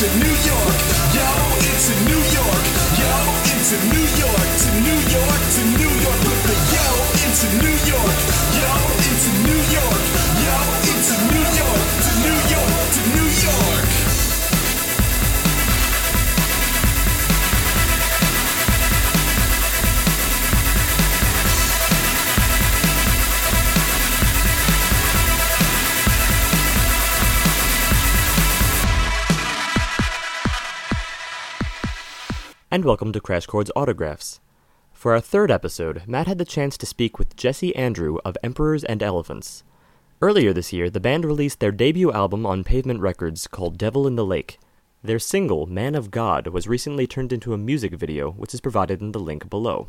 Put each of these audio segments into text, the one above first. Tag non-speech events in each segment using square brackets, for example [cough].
into New York. Yo, into New York. Yo, into New York. Welcome to Crash Chords Autographs. For our third episode, Matt had the chance to speak with Jesse Andrew of Emperors and Elephants. Earlier this year, the band released their debut album on Pavement Records called Devil in the Lake. Their single, Man of God, was recently turned into a music video, which is provided in the link below.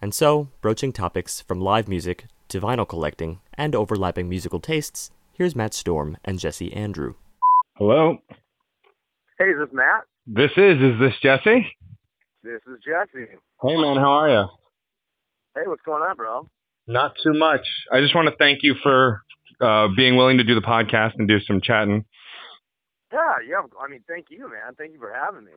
And so, broaching topics from live music to vinyl collecting and overlapping musical tastes, here's Matt Storm and Jesse Andrew. Hello. Hey, this is this Matt? This is is this Jesse? This is Jesse. Hey man, how are you? Hey, what's going on, bro? Not too much. I just want to thank you for uh, being willing to do the podcast and do some chatting. Yeah, yeah. I mean, thank you, man. Thank you for having me.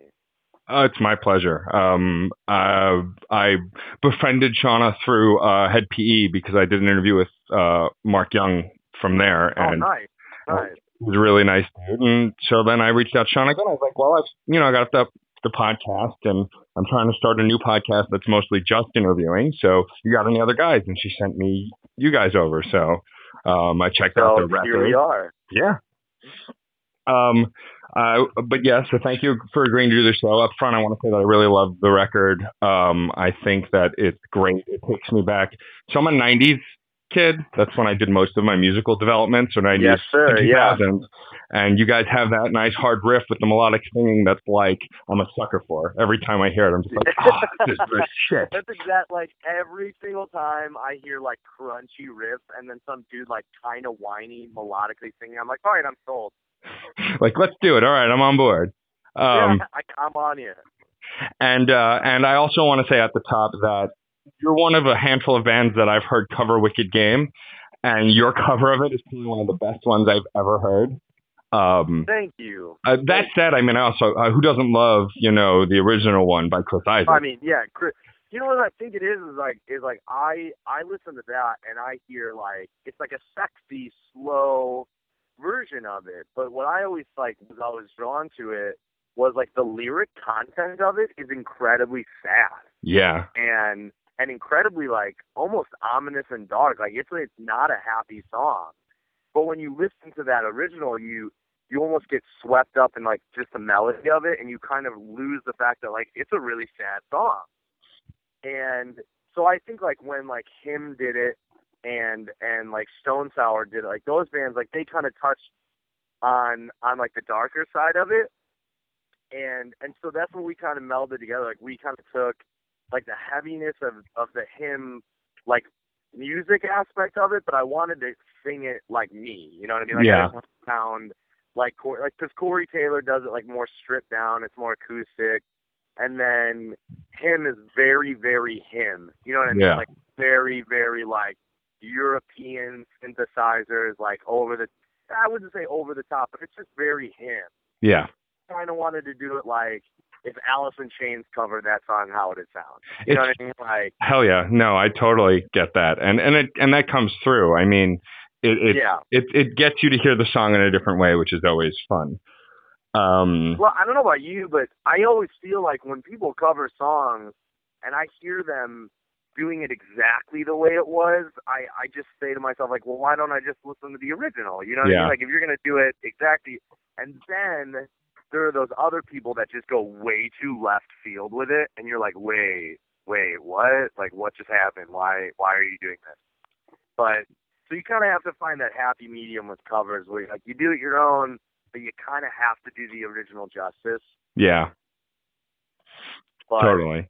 Uh, it's my pleasure. Um, uh, I befriended Shauna through uh, Hed PE because I did an interview with uh, Mark Young from there, Oh, and nice, nice. he was a really nice dude. And so then I reached out to Shauna again. I was like, well, I've you know I got the the podcast, and I'm trying to start a new podcast that's mostly just interviewing. So you got any other guys? And she sent me you guys over. So um, I checked out So the here we are. Yeah. Um, uh, but yeah, so thank you for agreeing to do the show. Up front, I want to say that I really love the record. Um, I think that it's great. It takes me back. So I'm a 90s kid. That's when I did most of my musical development. So 90s, Yes, sir, yeah. 2000s. And you guys have that nice hard riff with the melodic singing that's like I'm a sucker for. Every time I hear it, I'm just like, oh, [laughs] this is shit. That's exact. Like every single time I hear like crunchy riffs, and then some dude like kind of whiny melodically singing, I'm like, all right, I'm sold. [laughs] Like, let's do it. All right, I'm on board. Um, yeah, I, I'm on you. And uh, and I also want to say at the top that you're one of a handful of bands that I've heard cover Wicked Game, and your cover of it is probably one of the best ones I've ever heard. Um, Thank you. uh, that said, I mean, also uh, who doesn't love you know the original one by Chris Isaak? I mean, yeah, Chris. You know what I think it is is like is like I I listen to that and I hear like it's like a sexy slow version of it. But what I always like was I was drawn to it was like the lyric content of it is incredibly sad yeah, and and incredibly like almost ominous and dark. Like it's it's not a happy song. But when you listen to that original, you you almost get swept up in like just the melody of it, and you kind of lose the fact that like it's a really sad song. And so I think like when like HIM did it, and and like Stone Sour did it, like those bands, like they kind of touched on on like the darker side of it, and and so that's when we kind of melded together. Like we kind of took like the heaviness of of the HIM like music aspect of it, but I wanted to sing it like me. You know what I mean? Like Yeah. I didn't want to sound like Corey, like because Corey Taylor does it like more stripped down. It's more acoustic, and then HIM is very very him. You know what I mean? Yeah. Like very very like European synthesizers, like over the. I wouldn't say over the top, but it's just very him yeah. kind of wanted to do it like if Alice in Chains covered that song, how would it sound? You know what I mean? Like, Hell yeah, no, I totally get that, and and it and that comes through. I mean, it it yeah. it, it gets you to hear the song in a different way, which is always fun. Um, Well, I don't know about you, but I always feel like when people cover songs and I hear them doing it exactly the way it was, I I just say to myself like, well, why don't I just listen to the original? You know what I Yeah. mean? Like if you're gonna do it exactly, and then there are those other people that just go way too left field with it, and you're like, wait, wait, what? Like what just happened? Why why are you doing this? But so you kind of have to find that happy medium with covers where like you do it your own, but you kind of have to do the original justice. yeah, But totally.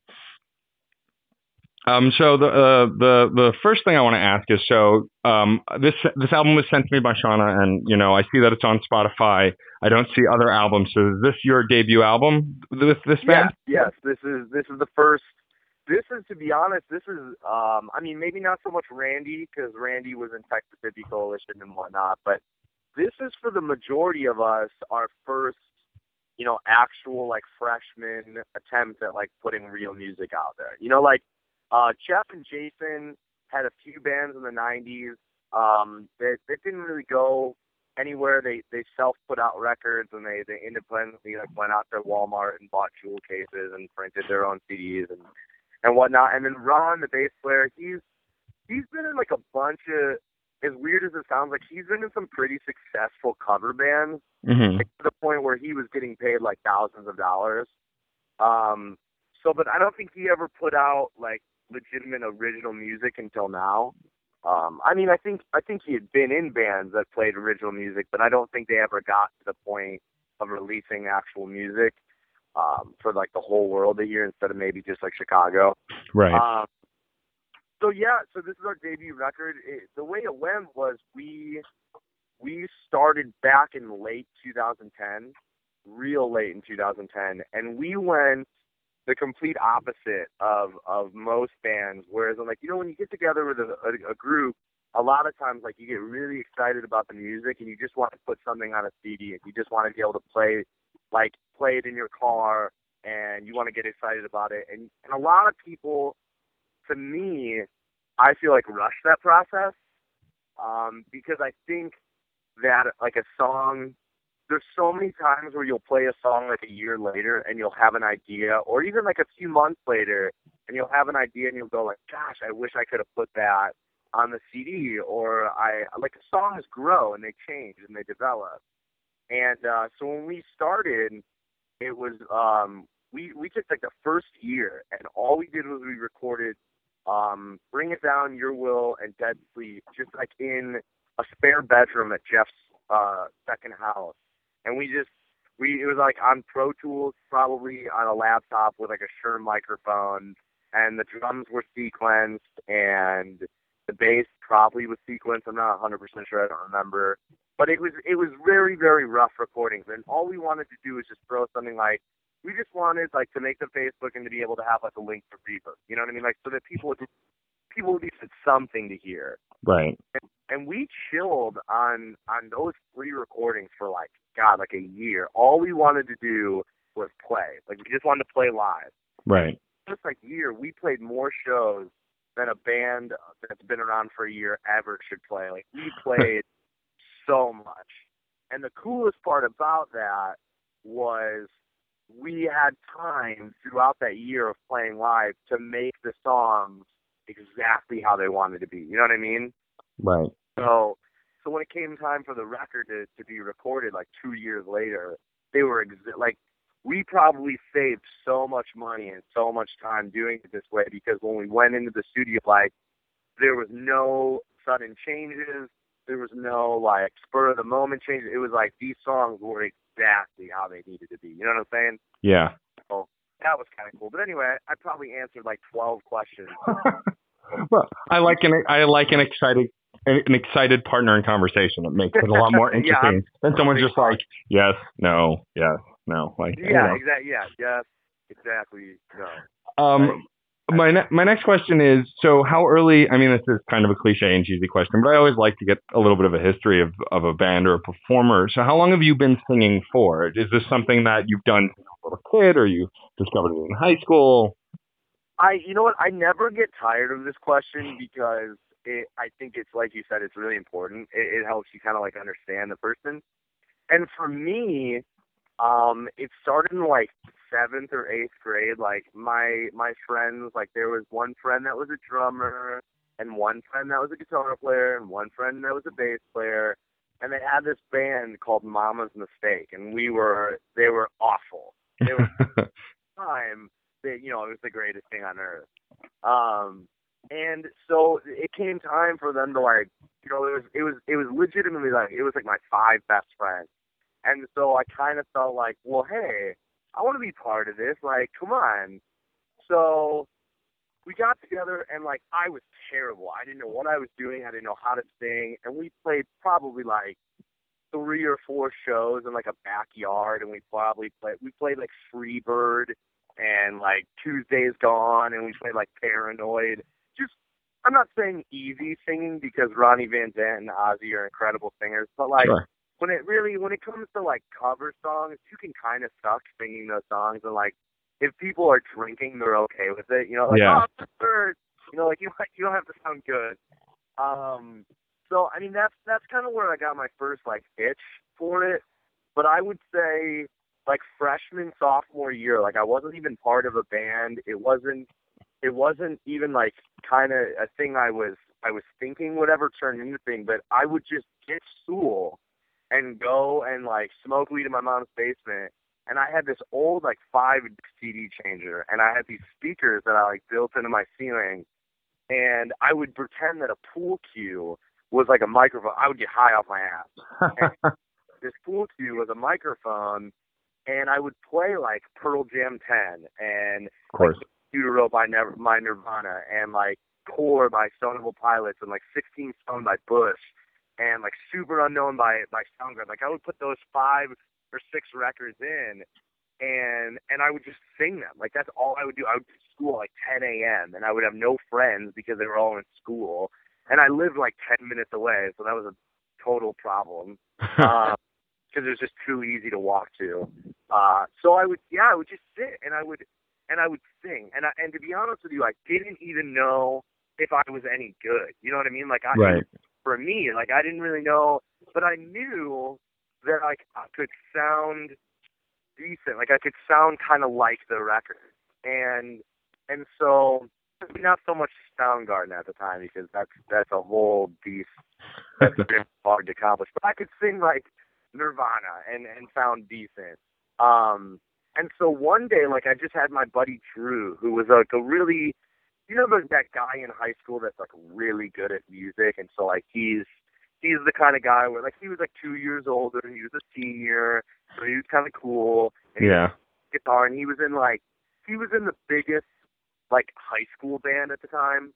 Um, so the uh, the the first thing I want to ask is so um, this this album was sent to me by Shauna, and you know I see that it's on Spotify. I don't see other albums. So is this your debut album with this band? Yes, yes. This is this is the first. This is to be honest. This is. Um, I mean, maybe not so much Randy because Randy was in Texas Hippie Coalition and whatnot, but this is for the majority of us our first you know, actual like freshman attempt at like putting real music out there. You know, like uh Jeff and Jason had a few bands in the nineties. Um that that didn't really go anywhere. They they self put out records and they they independently like went out to Walmart and bought jewel cases and printed their own CDs and and whatnot. And then Ron, the bass player, he's he's been in like a bunch of as weird as it sounds, like he's been in some pretty successful cover bands hmm like, to the point where he was getting paid like thousands of dollars. Um, so, but I don't think he ever put out like legitimate original music until now. Um, I mean, I think I think he had been in bands that played original music, but I don't think they ever got to the point of releasing actual music um, for like the whole world to hear instead of maybe just like Chicago. Right. Um, so yeah, so this is our debut record. It, the way it went was we we started back in late 2010, real late in 2010, and we went the complete opposite of of most bands. Whereas I'm like, you know, when you get together with a, a, a group, a lot of times like you get really excited about the music and you just want to put something on a CD and you just want to be able to play like play it in your car and you want to get excited about it and and a lot of people to me I feel like rush that process um because I think that like a song there's so many times where you'll play a song like a year later and you'll have an idea or even like a few months later and you'll have an idea and you'll go like gosh I wish I could have put that on the CD or I like songs grow and they change and they develop. And uh so when we started it was um we we took like the first year and all we did was we recorded um Bring It Down, Your Will and Dead Sleep just like in a spare bedroom at Jeff's uh second house. And we just we it was like on Pro Tools probably on a laptop with like a Shure microphone and the drums were sequenced and the bass probably was sequenced. I'm not 100% sure. I don't remember. But it was it was very very rough recordings, and all we wanted to do was just throw something like we just wanted like to make the Facebook and to be able to have like a link to Reaper. You know what I mean? Like so that people would people at least had something to hear. Right. And we chilled on on those three recordings for like God like a year. All we wanted to do was play. Like we just wanted to play live Right. just like year, we played more shows than a band that's been around for a year ever should play. Like we [laughs] played so much. And the coolest part about that was we had time throughout that year of playing live to make the songs exactly how they wanted to be. You know what I mean? Right. So, so when it came time for the record to, to be recorded, like two years later, they were exa- like, we probably saved so much money and so much time doing it this way because when we went into the studio, like, there was no sudden changes, there was no like spur of the moment changes. It was like these songs were exactly how they needed to be. You know what I'm saying? Yeah. So that was kind of cool. But anyway, I probably answered like 12 questions. [laughs] well, I like an I like an excited an excited partner in conversation. It makes it a lot more [laughs] Yeah, interesting than someone big just like yes, no, yes, no. Like yeah, exactly. Yeah, yes, exactly. No. Um, Right. my ne- my next question is so how early? I mean, this is kind of a cliche and cheesy question, but I always like to get a little bit of a history of of a band or a performer. So how long have you been singing for? Is this something that you've done since a little kid, or you discovered it in high school? I, you know what? I never get tired of this question because it, I think it's like you said, it's really important. It, it helps you kind of like understand the person. And for me, um, it started in like seventh or eighth grade. Like my my friends, like there was one friend that was a drummer, and one friend that was a guitar player, and one friend that was a bass player, and they had this band called Mama's Mistake, and we were they were awful. They were [laughs] time that you know it was the greatest thing on earth. Um, and so it came time for them to like, you know, it was it was it was legitimately like it was like my five best friends, and so I kind of felt like, well, hey, I want to be part of this. Like, come on. So we got together and like I was terrible. I didn't know what I was doing. I didn't know how to sing, and we played probably like three or four shows in like a backyard, and we probably played we played like Freebird and like Tuesday's Gone, and we played like Paranoid. I'm not saying easy singing because Ronnie Van Zant and Ozzy are incredible singers, but like Sure. when it really when it comes to like cover songs, you can kind of suck singing those songs and like if people are drinking, they're okay with it. You know, like Yeah. oh, you know, like you you don't have to sound good. Um, so I mean that's that's kind of where I got my first like itch for it. But I would say like freshman sophomore year, like I wasn't even part of a band. It wasn't it wasn't even like kind of a thing I was I was thinking would ever turn into a thing. But I would just get school and go and like smoke weed in my mom's basement. And I had this old like five CD changer, and I had these speakers that I like built into my ceiling, and I would pretend that a pool cue was like a microphone. I would get high off my ass. [laughs] this pool cue was a microphone, and I would play like Pearl Jam 10 and Of course. Utero by Never by Nirvana and like Core by Stone Temple Pilots and like 16 Stone by Bush and like Superunknown by by Soundgarden. Like I would put those five or six records in and and I would just sing them. Like that's all I would do. I would go to school at like 10 a.m. and I would have no friends because they were all in school and I lived like 10 minutes away, so that was a total problem [laughs] because it was just too easy to walk to. Uh, so I would, yeah, I would just sit and I would, and I would sing. And I, and to be honest with you, I didn't even know if I was any good. You know what I mean? Like I, right. for me, like I didn't really know, but I knew that like I could sound decent. Like I could sound kind of like the record. And and so not so much Soundgarden at the time because that's that's a whole beast that's [laughs] hard to accomplish. But I could sing like Nirvana and and sound decent. Um, and so one day, like I just had my buddy Drew, who was like a really, you know, that guy in high school that's like really good at music, and so like he's he's the kind of guy where like he was like two years older, he was a senior, so he was kind of cool. And Yeah. guitar and he was in like he was in the biggest like high school band at the time.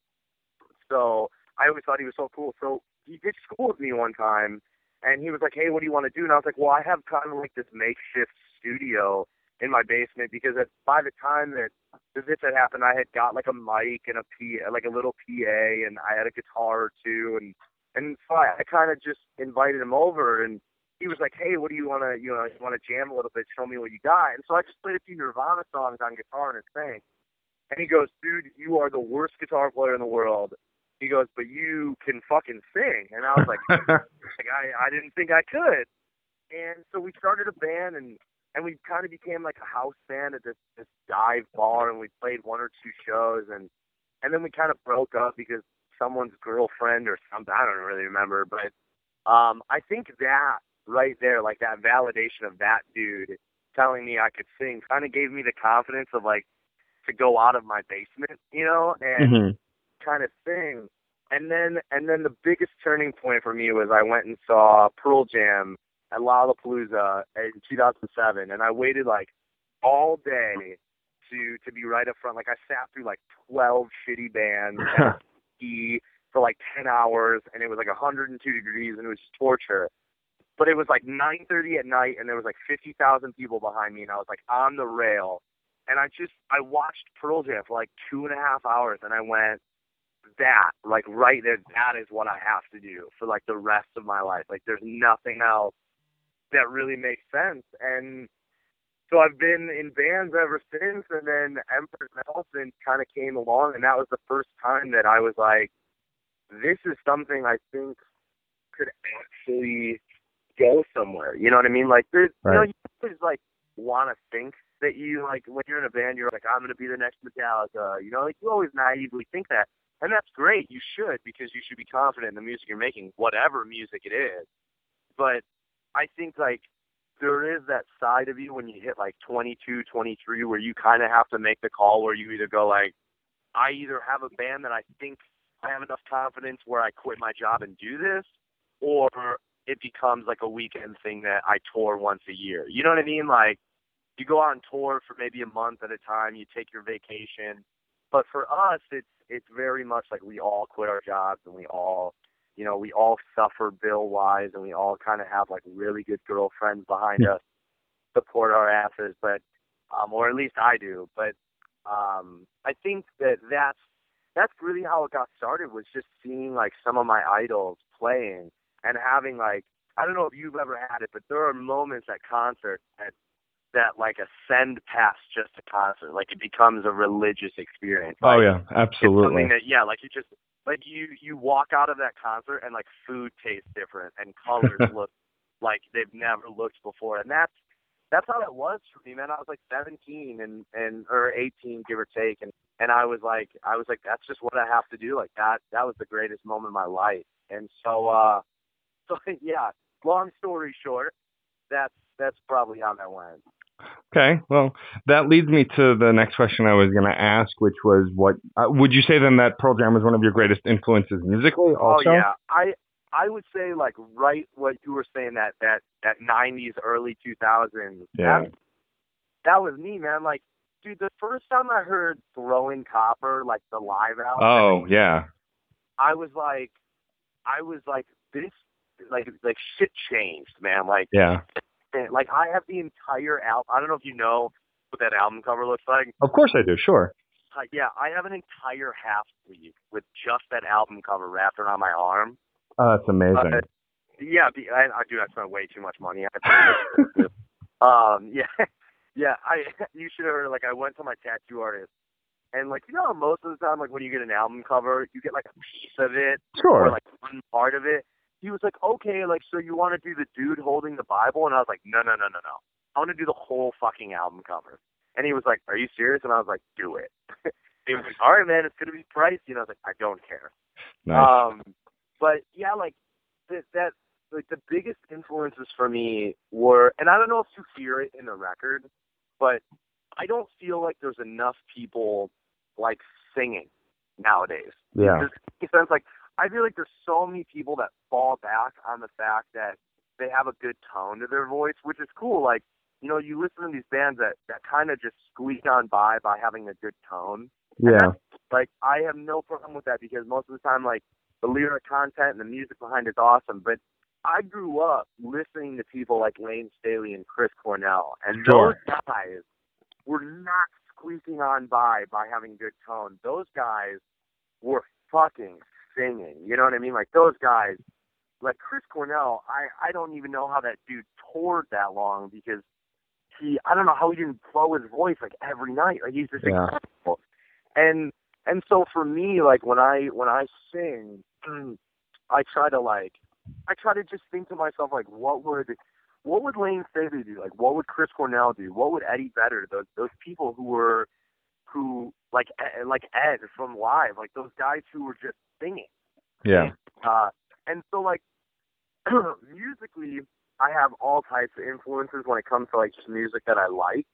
So I always thought he was so cool. So he did school with me one time and he was like, Hey, what do you want to do? And I was like, Well, I have kind of like this makeshift studio in my basement because at, by the time that this had happened I had got like a mic and a P like a little PA and I had a guitar or two and and so I, I kinda just invited him over and he was like, "Hey, what do you want to, you know, you want to jam a little bit? Show me what you got." And so I just played a few Nirvana songs on guitar and sang. And he goes, "Dude, you are the worst guitar player in the world." He goes, "But you can fucking sing." And I was like, [laughs] like I, I didn't think I could. And so we started a band and and we kind of became like a house band at this this dive bar and we played one or two shows and and then we kind of broke up because someone's girlfriend or something I don't really remember but um I think that right there like that validation of that dude telling me I could sing kind of gave me the confidence of like to go out of my basement you know and hmm kind of thing. And then and then the biggest turning point for me was I went and saw Pearl Jam at Lollapalooza in 2007, and I waited like all day to to be right up front. Like I sat through like 12 shitty bands [laughs] and for like 10 hours, and it was like 102 degrees, and it was just torture. But it was like 9:30 at night, and there was like 50,000 people behind me, and I was like on the rail. And I just I watched Pearl Jam for like two and a half hours, and I went, that like right there, that is what I have to do for like the rest of my life. Like there's nothing else that really makes sense. And so I've been in bands ever since, and then Emperor Nelson kind of came along, and that was the first time that I was like, this is something I think could actually go somewhere. You know what I mean? Like there's, you know, you always like want to think that you like when you're in a band, you're like, I'm gonna be the next Metallica. You know, like you always naively think that, and that's great. You should because you should be confident in the music you're making, whatever music it is. But I think like there is that side of you when you hit like 22, 23, where you kind of have to make the call where you either go like, I either have a band that I think I have enough confidence where I quit my job and do this, or it becomes like a weekend thing that I tour once a year. You know what I mean? Like you go on tour for maybe a month at a time, you take your vacation. But for us it's it's very much like we all quit our jobs and we all you know, we all suffer bill wise and we all kind of have like really good girlfriends behind us support our asses, but um or at least I do, but um I think that that's that's really how it got started was just seeing like some of my idols playing and having like I don't know if you've ever had it, but there are moments at concerts that that like ascend past just a concert. Like it becomes a religious experience. Oh Like, yeah, it's absolutely. something that yeah, like you just like you you walk out of that concert and like food tastes different and colors [laughs] look like they've never looked before, and that's that's how it was for me, man. I was like 17 and and or 18, give or take, and and I was like I was like that's just what I have to do. Like that that was the greatest moment of my life, and so uh [laughs] so yeah. Long story short, that's that's probably how that went. Okay, well, that leads me to the next question I was going to ask, which was, what uh, would you say then that Pearl Jam was one of your greatest influences musically? Also, Oh yeah, I I would say like right what you were saying that that that '90s, early 2000s. Yeah. That, that was me, man. Like, dude, the first time I heard "Throwing Copper," like the live album, Oh yeah, I was like, I was like, this, like, like shit changed, man. Like, yeah. And, like I have the entire album. I don't know if you know what that album cover looks like. Of course I do. Sure. Uh, yeah, I have an entire half sleeve with just that album cover wrapped around my arm. Oh, that's amazing. Uh, yeah, I, I do. I spent way too much money. [laughs] Um, yeah, [laughs] yeah. I [laughs] you should have heard. Like, I went to my tattoo artist, and like, you know, how most of the time, like when you get an album cover, you get like a piece of it sure. or like one part of it. He was like, okay, like, so you want to do the dude holding the Bible? And I was like, no, no, no, no, no. I want to do the whole fucking album cover. And he was like, are you serious? And I was like, do it. [laughs] he was like, all right, man, it's gonna be pricey. And I was like, I don't care. nice. Um, but yeah, like that, that, like the biggest influences for me were, and I don't know if you hear it in the record, but I don't feel like there's enough people like singing nowadays. yeah. Does it sense? Like I feel like there's so many people that fall back on the fact that they have a good tone to their voice, which is cool. Like you know, you listen to these bands that that kind of just squeak on by by having a good tone. Yeah. Like I have no problem with that because most of the time, like the lyric content and the music behind it's awesome. But I grew up listening to people like Layne Staley and Chris Cornell, and Sure. those guys were not squeaking on by by having good tone. Those guys were fucking singing. You know what I mean? Like those guys, like Chris Cornell. I I don't even know how that dude toured that long because he I don't know how he didn't blow his voice like every night. Like he's just Yeah. incredible. And and so for me, like when I when I sing, [clears throat] I try to like I try to just think to myself like what would what would Layne Staley do? Like what would Chris Cornell do? What would Eddie Vedder? Those those people who were who like like Ed from Live, like those guys who were just singing. Yeah. Uh, and so like [clears throat] musically, I have all types of influences when it comes to like just music that I like.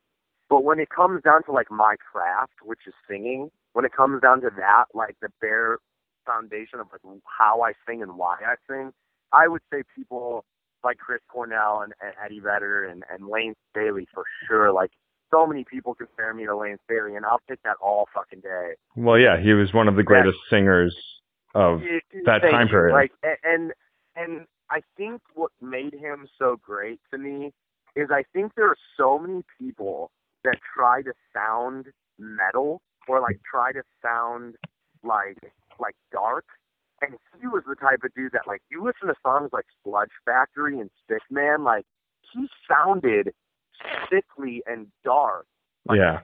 But when it comes down to like my craft, which is singing, when it comes down to that, like the bare foundation of like how I sing and why I sing, I would say people like Chris Cornell and, and Eddie Vedder and, and Layne Staley for sure. Like so many people compare me to Layne Staley, and I'll take that all fucking day. Well, yeah, he was one of the greatest singers of that time period. Like, and and I think what made him so great to me is I think there are so many people that try to sound metal or like try to sound like like dark. And he was the type of dude that like you listen to songs like Sludge Factory and Sick Man, like he sounded sickly and dark. Like, yeah.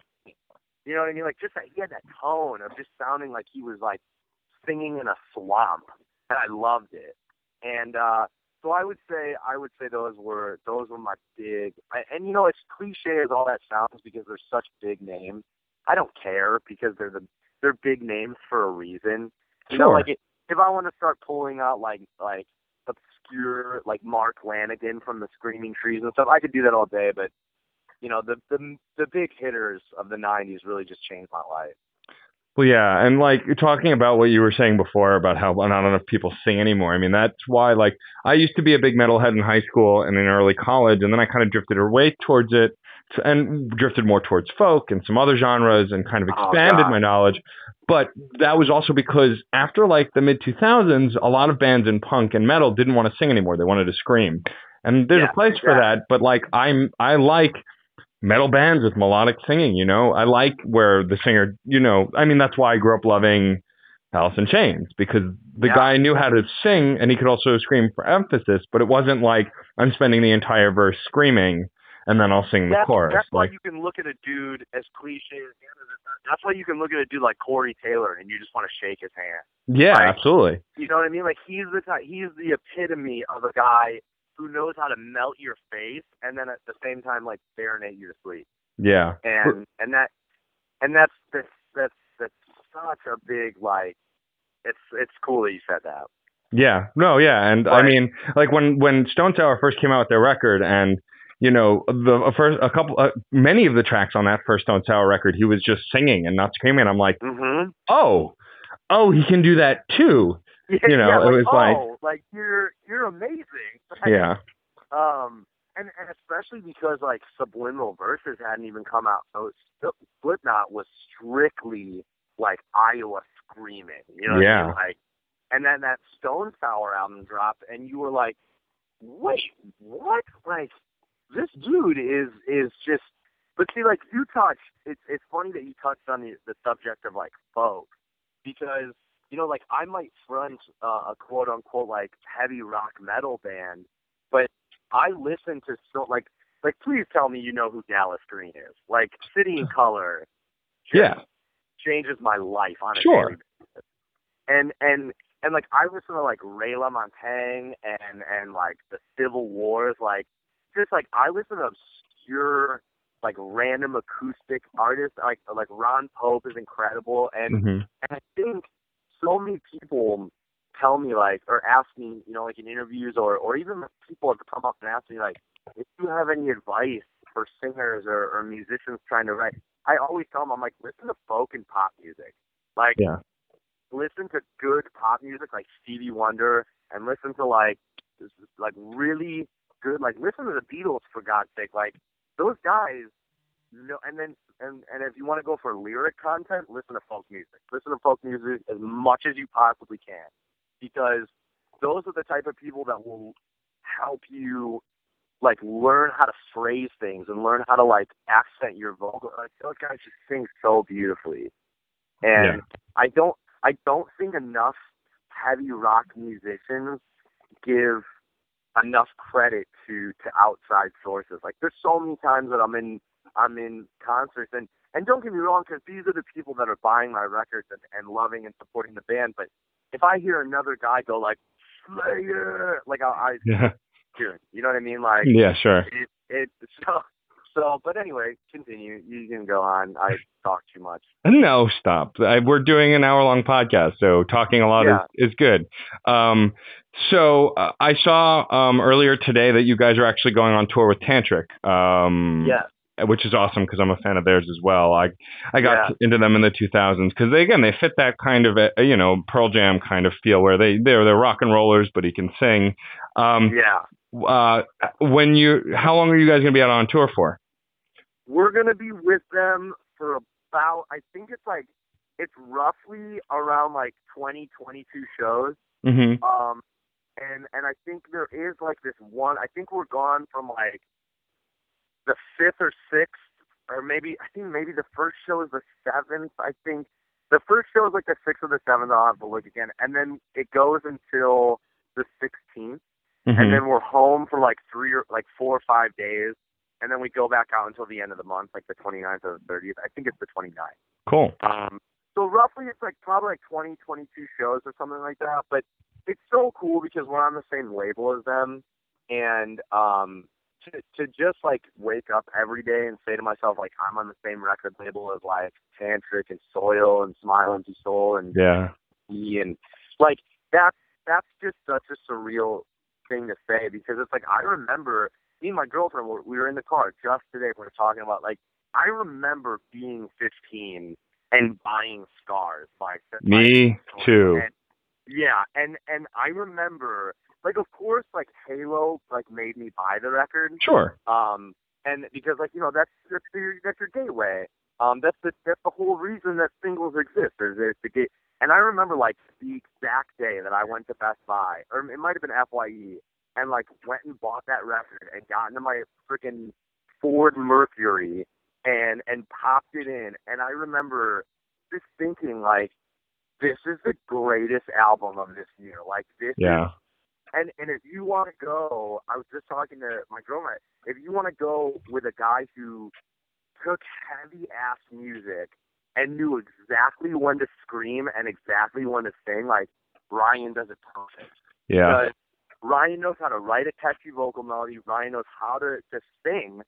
you know what I mean? Like just that he had that tone of just sounding like he was like singing in a swamp, and I loved it. And uh so I would say I would say those were those were my big. I, and you know, as cliche as all that sounds, because they're such big names, I don't care because they're the they're big names for a reason. You know, like it, if I want to start pulling out like like obscure like Mark Lanegan from the Screaming Trees and stuff, I could do that all day. But you know, the the the big hitters of the '90s really just changed my life. Well, yeah, and like talking about what you were saying before about how not enough people sing anymore. I mean, that's why like I used to be a big metalhead in high school and in early college, and then I kind of drifted away towards it and drifted more towards folk and some other genres and kind of Oh, expanded God. my knowledge. But that was also because after like the mid 2000s, a lot of bands in punk and metal didn't want to sing anymore; they wanted to scream. And there's Yeah, a place for exactly. that, but like I'm I like metal bands with melodic singing, you know. I like where the singer, you know, I mean that's why I grew up loving Alice in Chains because the Yeah. guy knew how to sing and he could also scream for emphasis, but it wasn't like I'm spending the entire verse screaming and then I'll sing the chorus. that's why you can look at a dude as cliche as the end of the That's why you can look at a dude like Corey Taylor and you just want to shake his hand. yeah, like- absolutely. You know what I mean? Like he's the type, he's the epitome of a guy who knows how to melt your face and then at the same time like serenade you to sleep. Yeah. And and that and that's that's that's that's such a big like it's it's cool that you said that. Yeah, no, yeah, and I mean, like when when Stone Sour first came out with their record, and you know, the a first a couple, uh, many of the tracks on that first Stone Sour record, he was just singing and not screaming. I'm like, Mhm. oh, oh, he can do that too. You know, yeah, it was like- oh, like you're you're amazing. [laughs] Like, Yeah, Um, and and especially because like subliminal verses hadn't even come out, so Slip- Slipknot was strictly like Iowa screaming. You know what I Yeah. mean? Like, and then that Stone Sour album dropped, and you were like, wait, what? Like, this dude is is just. But see, like you touched, it's it's funny that you touched on the the subject of like folk, because you know, like I might front uh, a quote unquote like heavy rock metal band, but I listen to so like like please tell me you know who Dallas Green is. Like City and Color yeah, changes my life on a Sure. And and and like I listen to like Ray LaMontagne and and like the Civil Wars, like just like I listen to obscure like random acoustic artists like like Ron Pope is incredible and hmm and I think so many people tell me like or ask me, you know, like in interviews or or even people have come up and asked me like, if you have any advice for singers or, or musicians trying to write, I always tell them I'm like, listen to folk and pop music. Like Yeah. listen to good pop music like Stevie Wonder and listen to like this like really good like listen to the Beatles for God's sake. Like those guys no and then and and if you want to go for lyric content, listen to folk music. Listen to folk music as much as you possibly can. Because those are the type of people that will help you like learn how to phrase things and learn how to like accent your vocal. Like those guys just sing so beautifully. And I don't I don't think enough heavy rock musicians give enough credit to to outside sources. Like there's so many times that I'm in I'm in concerts and and don't get me wrong, because these are the people that are buying my records and, and loving and supporting the band. But if I hear another guy go like Slayer, like I, I yeah, hear it. You know what I mean? Like yeah, sure. it, it [laughs] so so. But anyway, continue. You can go on. I talk too much. No, stop. I, we're doing an hour long podcast, so talking a lot Yeah. is, is good. Um, so uh, I saw um, earlier today that you guys are actually going on tour with Tantric. Um, Yes. Which is awesome because I'm a fan of theirs as well. I I got Yeah. into them in the 2000s because they again they fit that kind of a, you know Pearl Jam kind of feel where they they're they're rock and rollers but he can sing. Um, Yeah. uh, when you how long are you guys gonna be out on tour for? We're gonna be with them for about. I think it's like it's roughly around like 20, 22 shows. Mm-hmm. Um, and and I think there is like this one. I think we're gone from like the fifth or sixth, or maybe I think maybe the first show is the seventh. I think the first show is like the sixth or the seventh. I'll have to look again, and then it goes until the 16th, Mm-hmm. and then we're home for like three or like four or five days, and then we go back out until the end of the month, like the 29th or the 30th. I think it's the 29th. cool. Um, so roughly it's like probably like 20, 22 shows or something like that. But it's so cool because we're on the same label as them. And um, to, to just like wake up every day and say to myself, like, I'm on the same record label as like Tantric and Soil and Smile Empty Soul and Yeah. And like that's that's just such a surreal thing to say because it's like I remember me and my girlfriend were, we were in the car just today we were talking about like I remember being 15 and buying Scars by Me by- too. and, yeah, and and I remember like of course like Halo like made me buy the record Sure. um, and because like you know that's that's your that's your gateway. Um, that's the that's the whole reason that singles exist. Is it's the gate. And I remember like the exact day that I went to Best Buy, or it might have been Fye, and like went and bought that record and got into my freaking Ford Mercury and and popped it in. And I remember just thinking like, this is the greatest album of this year. Like this Yeah. is and and if you want to go, I was just talking to my girlfriend. If you want to go with a guy who took heavy ass music and knew exactly when to scream and exactly when to sing, like Ryan does it perfect. Yeah. Because Ryan knows how to write a catchy vocal melody. Ryan knows how to to sing,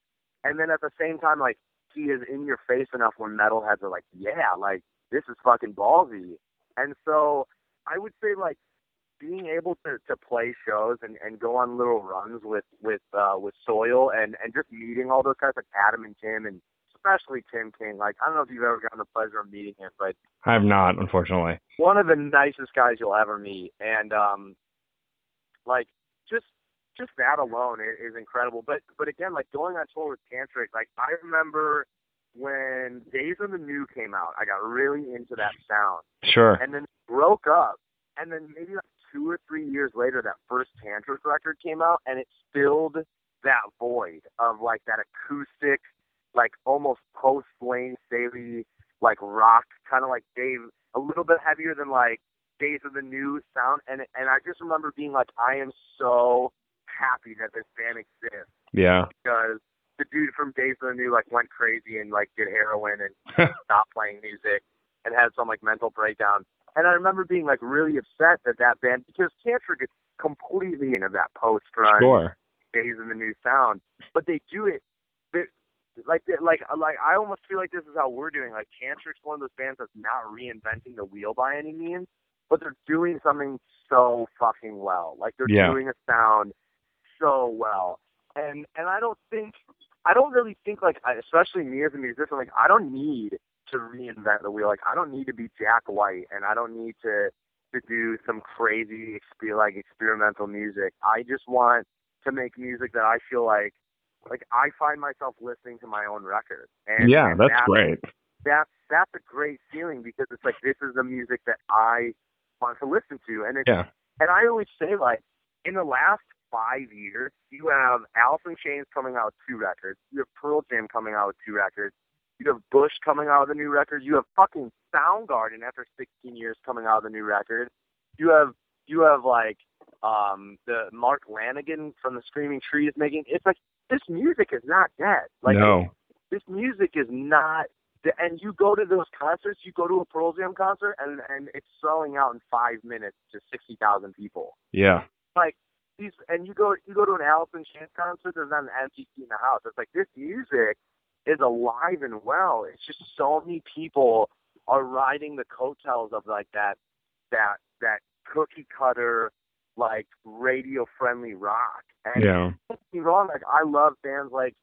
and then at the same time, like he is in your face enough when metalheads are like, yeah, like this is fucking ballsy. And so I would say like being able to to play shows and and go on little runs with with uh with Soil and and just meeting all those guys like Adam and Tim and especially Tim King. Like I don't know if you've ever gotten the pleasure of meeting him, but I have not, unfortunately. one of the nicest guys you'll ever meet and um like just just that alone is, is incredible but but again like going on tour with tantric like i remember when days of the new came out i got really into that sound Sure. and then broke up and then maybe like two or three years later that first tantric record came out and it filled that void of like that acoustic like almost post Layne Staley like rock kind of like Dave a little bit heavier than like Days of the New sound and and I just remember being like I am so happy that this band exists Yeah. because the dude from Days of the New like went crazy and like did heroin and [laughs] stopped playing music and had some like mental breakdown. And I remember being like really upset that that band because Tantric is completely into that post grunge Sure. Days of the New sound, but they do it. they like like like I almost feel like this is how we're doing. Like Tantric's one of those bands that's not reinventing the wheel by any means, but they're doing something so fucking well. Like they're Yeah. doing a sound so well, and and I don't think I don't really think like especially me as a musician like I don't need to reinvent the wheel. Like I don't need to be Jack White, and I don't need to to do some crazy like experimental music. I just want to make music that I feel like like I find myself listening to my own record. And yeah, and that's that- great. That that's a great feeling because it's like this is the music that I want to listen to, and it's Yeah. and I always say like in the last five years, you have Alice in Chains coming out with two records, you have Pearl Jam coming out with two records, you have Bush coming out with a new record, you have fucking Soundgarden after 16 years coming out with a new record, you have you have like um the Mark Lanegan from the Screaming Trees making it's like this music is not dead. Like no. this music is not and you go to those concerts, you go to a Pearl Jam concert and and it's selling out in five minutes to sixty thousand people. Yeah. Like these and you go you go to an Alice in Chains concert, there's not an empty seat in the house. It's like this music is alive and well. It's just so many people are riding the coattails of like that that that cookie cutter like radio friendly rock. And Yeah. don't me wrong, like I love bands like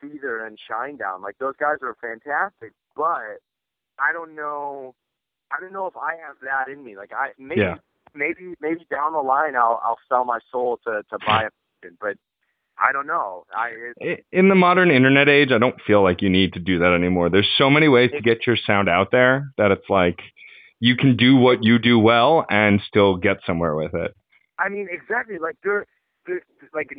Feather and Shinedown. Like those guys are fantastic, but I don't know I don't know if I have that in me. Like I maybe Yeah. maybe maybe down the line I'll I'll sell my soul to to buy a but I don't know. I it, In the modern internet age, I don't feel like you need to do that anymore. There's so many ways to get your sound out there that it's like you can do what you do well and still get somewhere with it. I mean exactly like there there- like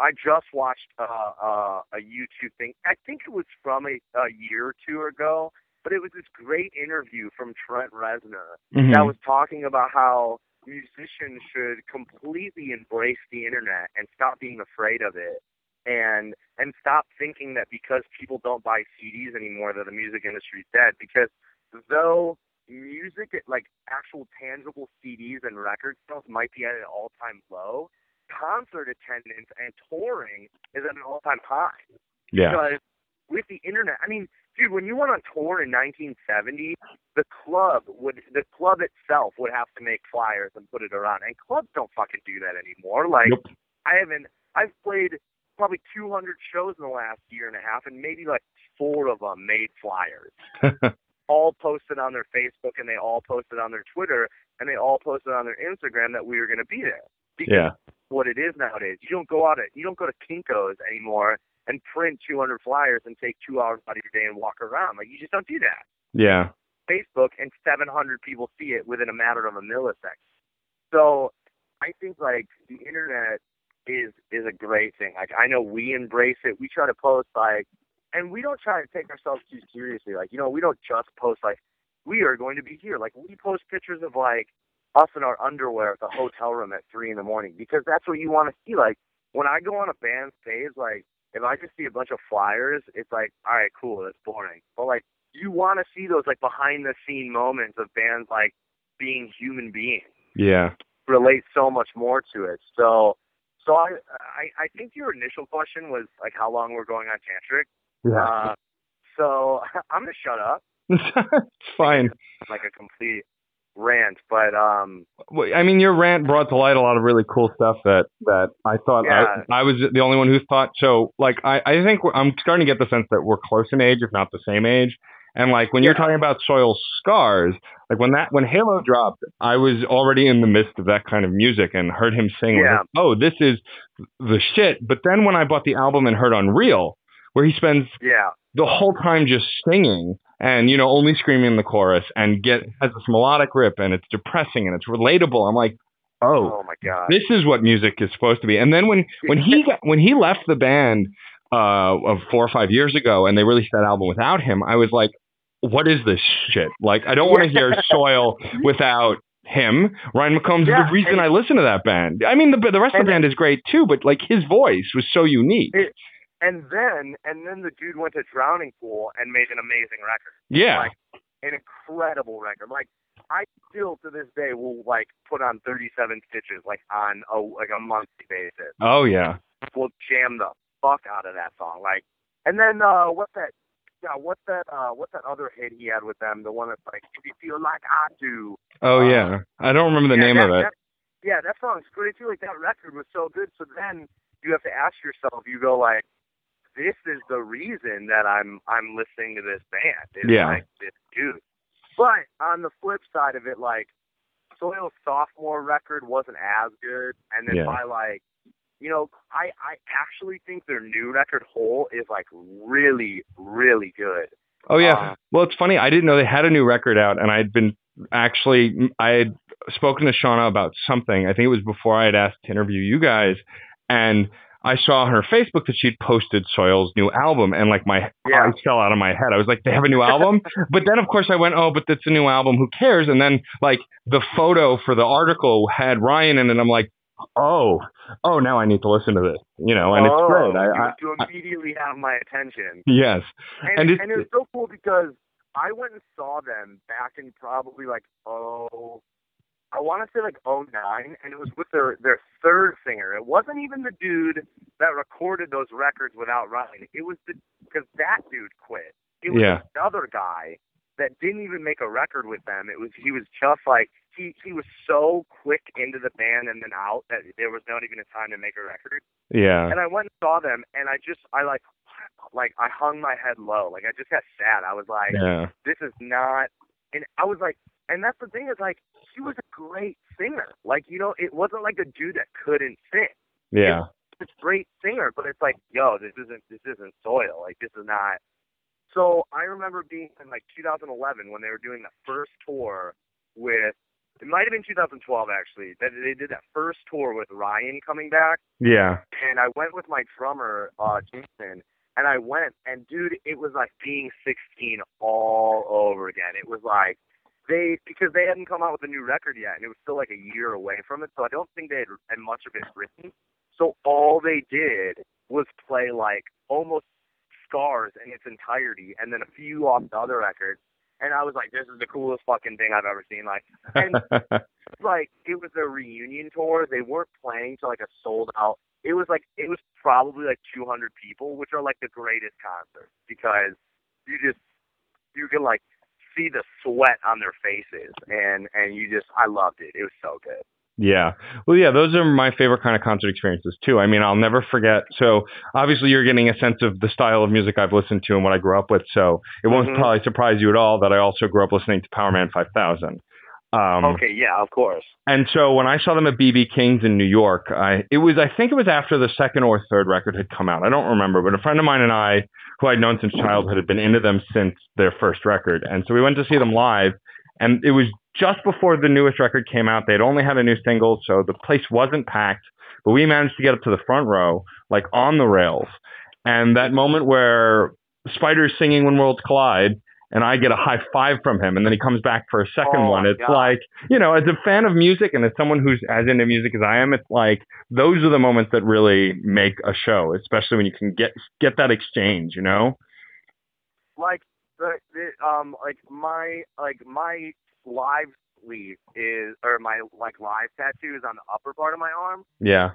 I just watched uh, uh, a YouTube thing. I think it was from a, a year or two ago, but it was this great interview from Trent Reznor Mhm. that was talking about how musicians should completely embrace the internet and stop being afraid of it and and stop thinking that because people don't buy CDs anymore that the music industry is dead because though music like actual tangible CDs and record sales might be at an all-time low concert attendance and touring is at an all-time high yeah. because with the internet, I mean, dude, when you went on tour in 1970, the club would, the club itself would have to make flyers and put it around, and clubs don't fucking do that anymore. Like, Nope. I haven't, I've played probably 200 shows in the last year and a half, and maybe like four of them made flyers, [laughs] all posted on their Facebook, and they all posted on their Twitter, and they all posted on their Instagram that we were going to be there. Because yeah. what it is nowadays. You don't go out at you don't go to Kinkos anymore and print 200 flyers and take two hours out of your day and walk around. Like you just don't do that. Yeah. Facebook and 700 people see it within a matter of a millisecond. So I think like the internet is is a great thing. Like I know we embrace it. We try to post like, and we don't try to take ourselves too seriously. Like you know we don't just post like we are going to be here. Like we post pictures of like us in our underwear at the hotel room at three in the morning because that's what you want to see. Like when I go on a band's page, like if I just see a bunch of flyers, it's like, all right, cool, that's boring. But like you want to see those like behind the scene moments of bands like being human beings. Yeah. Relate so much more to it. So so I I, I think your initial question was like how long we're going on tantric. Yeah. Uh, so [laughs] I'm gonna shut up. [laughs] it's fine. like a complete rant, but um, Well, I mean, your rant brought to light a lot of really cool stuff that that I thought Yeah. I, I was the only one who thought. So, like, I I think I'm starting to get the sense that we're close in age, if not the same age. And like when you're talking about Soil Scars, like when that when Halo dropped, I was already in the midst of that kind of music and heard him sing. Yeah. like, oh, this is the shit. But then when I bought the album and heard Unreal, where he spends yeah, the whole time just singing and you know only screaming in the chorus and get has this melodic rip and it's depressing and it's relatable. I'm like oh, oh my god, this is what music is supposed to be. And then when [laughs] when he got, when he left the band uh of four or five years ago and they released that album without him i was like what is this shit? Like i don't want to hear [laughs] soil without him. Ryan McCombs Yeah, the reason i listen to that band. I mean the the rest of the band is great too but like his voice was so unique. It- and then and then the dude went to Drowning Pool and made an amazing record. yeah Like an incredible record. Like I still to this day will like put on 37 stitches like on a like a monthly basis. oh yeah We'll jam the fuck out of that song. Like and then uh what's that? Yeah, what's that? Uh, what's that other hit he had with them? The one that's like, if you feel like I do. Oh Uh, yeah, I don't remember the Yeah, name that- of it. that- yeah, that song's great too. Like that record was so good. So then you have to ask yourself, you go like, this is the reason that I'm I'm listening to this band. Is Yeah. like this dude. But on the flip side of it, like Soil's sophomore record wasn't as good, and then Yeah. by like, you know, I I actually think their new record whole is like really really good. Oh yeah. Uh, well, it's funny. I didn't know they had a new record out, and I'd been actually I had spoken to Shauna about something. I think it was before I had asked to interview you guys, and I saw on her Facebook that she'd posted Soil's new album, and like my Yeah. eyes fell out of my head. I was like, they have a new [laughs] album, but then of course I went, oh, but that's a new album. Who cares? And then like the photo for the article had Ryan in it. and I'm like, oh, oh, now I need to listen to this. You know, and oh, it's great. I, I, you, immediately have my attention. yes. And, And and, it's- it was so cool because I went and saw them back in probably like oh, I want to say like oh nine, and it was with their their third singer. It wasn't even the dude that recorded those records without Ryan. It was the because that dude quit. It was Yeah. another guy that didn't even make a record with them. It was he was just like he he was so quick into the band and then out that there was not even a time to make a record. Yeah. And I went and saw them, and I just, I like, [sighs] like, I hung my head low. Like, I just got sad. I was like, Yeah. this is not, and I was like, and that's the thing is like, he was great singer. Like, you know, it wasn't like a dude that couldn't sing. Yeah. It's a great singer, but it's like, yo, this isn't, this isn't soil. Like, this is not. So I remember being in like 2011 when they were doing the first tour with. It might have been 2012 actually. That they did that first tour with Ryan coming back Yeah. and I went with my drummer, uh, Jason, and I went, and dude, it was like being 16 all over again. It was like they because they hadn't come out with a new record yet, and it was still like a year away from it, so I don't think they had, had much of it written. So all they did was play like almost Scars in its entirety, and then a few off the other records. And I was like, this is the coolest fucking thing I've ever seen. Like, and [laughs] like it was a reunion tour. They weren't playing to like a sold out. It was like it was probably like 200 people, which are like the greatest concerts because you just you can like see the sweat on their faces, and and you just I loved it. It was so good. Yeah. Well, yeah, those are my favorite kind of concert experiences too. I mean, I'll never forget. So, obviously, you're getting a sense of the style of music I've listened to and what I grew up with. So, it won't Mhm. probably surprise you at all that I also grew up listening to Powerman 5000. Um, okay, yeah, of course. And so when I saw them at BB King's in New York, I it was I think it was after the second or third record had come out. I don't remember, but a friend of mine and I, who I'd known since childhood, had been into them since their first record. And so we went to see them live, and it was just before the newest record came out. They'd only had a new single, so the place wasn't packed, but we managed to get up to the front row, like on the rails. And that moment where Spider's singing When Worlds Collide, and I get a high five from him, and then he comes back for a second Oh, one. It's God. like, you know, as a fan of music and as someone who's as into music as I am, it's like those are the moments that really make a show, especially when you can get get that exchange, you know? like the, the um like my like my live sleeve is or my like live tattoo is on the upper part of my arm Yeah.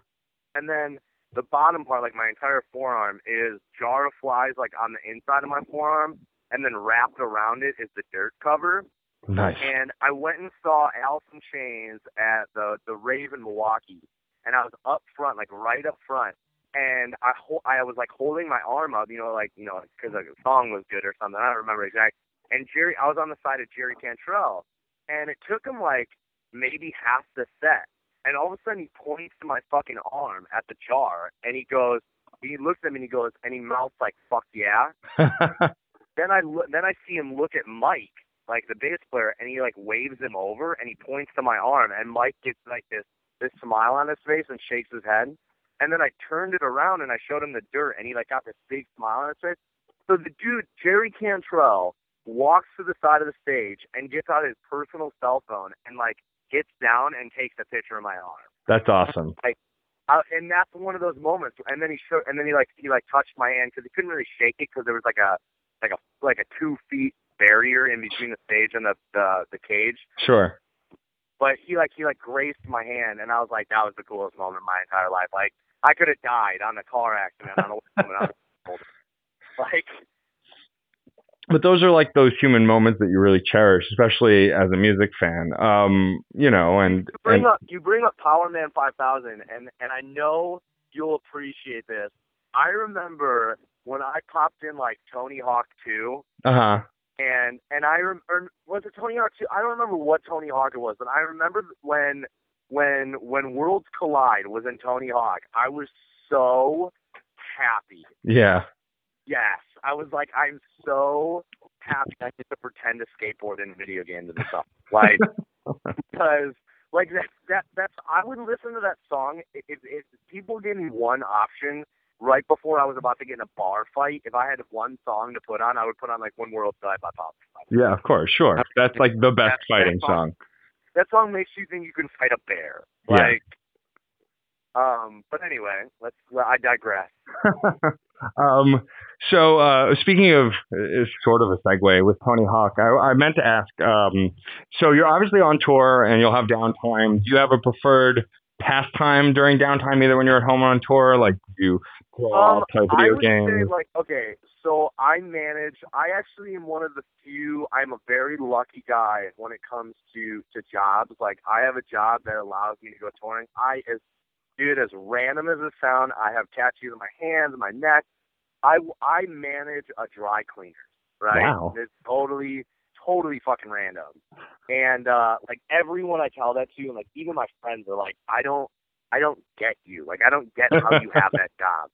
and then the bottom part like my entire forearm is jar of flies like on the inside of my forearm and then wrapped around it is the dirt cover Nice. and I went and saw in Chains at the the Rave in Milwaukee, and I was up front, like right up front, and I ho- I was like holding my arm up, you know, like you know, because like, the song was good or something. I don't remember exactly. And Jerry, I was on the side of Jerry Cantrell, and it took him like maybe half the set, and all of a sudden he points to my fucking arm at the jar, and he goes, he looks at me and he goes, and he mouths like "fuck yeah." [laughs] then I look, then I see him look at Mike, like the bass player, and he like waves him over, and he points to my arm, and Mike gets like this this smile on his face and shakes his head, and then I turned it around and I showed him the dirt, and he like got this big smile on his face. So the dude Jerry Cantrell walks to the side of the stage and gets out his personal cell phone and like gets down and takes a picture of my arm. That's awesome. Uh, and that's one of those moments. And then he showed, and then he like he like touched my hand because he couldn't really shake it because there was like a like a like a two feet barrier in between the stage and the the, the cage. Sure. But he like he like graced my hand, and I was like, that was the coolest moment of my entire life. Like I could have died on a car accident on a when I was older. [laughs] Like but those are like those human moments that you really cherish, especially as a music fan. Um, you know, and, you bring and up you bring up Powerman 5000, and and I know you'll appreciate this. I remember when I popped in like Tony Hawk 2. uh huh. and and I rem- or was it Tony Hawk? 2? I don't remember what Tony Hawk it was, but I remember when when when Worlds Collide was in Tony Hawk. I was so happy. Yeah. Yes, I was like, I'm so happy I get to pretend to skateboard in video games and stuff. Like [laughs] because like that that that's I would listen to that song if, if, if people gave me one option right before I was about to get in a bar fight. If I had one song to put on, I would put on like When Worlds Collide by Pop. Yeah, of course, sure. That's like the best That's- fighting that's song. That song makes you think you can fight a bear. Yeah. Like, um. But anyway, let's. Well, I digress. [laughs] um, so uh, speaking of is sort of a segue with Tony Hawk, I, I meant to ask. Um, so you're obviously on tour and you'll have downtime. Do you have a preferred pastime during downtime, either when you're at home or on tour? Like do you Um, play video would say games? like okay, so I manage. I actually am one of the few. I'm a very lucky guy when it comes to to jobs. Like I have a job that allows me to go touring. I as dude as random as it sounds, I have tattoos on my hands, my neck. I I manage a dry cleaner. Right. Wow. It's totally totally fucking random. And uh like everyone I tell that to, and like even my friends are like, I don't I don't get you. Like I don't get how you have that [laughs] job.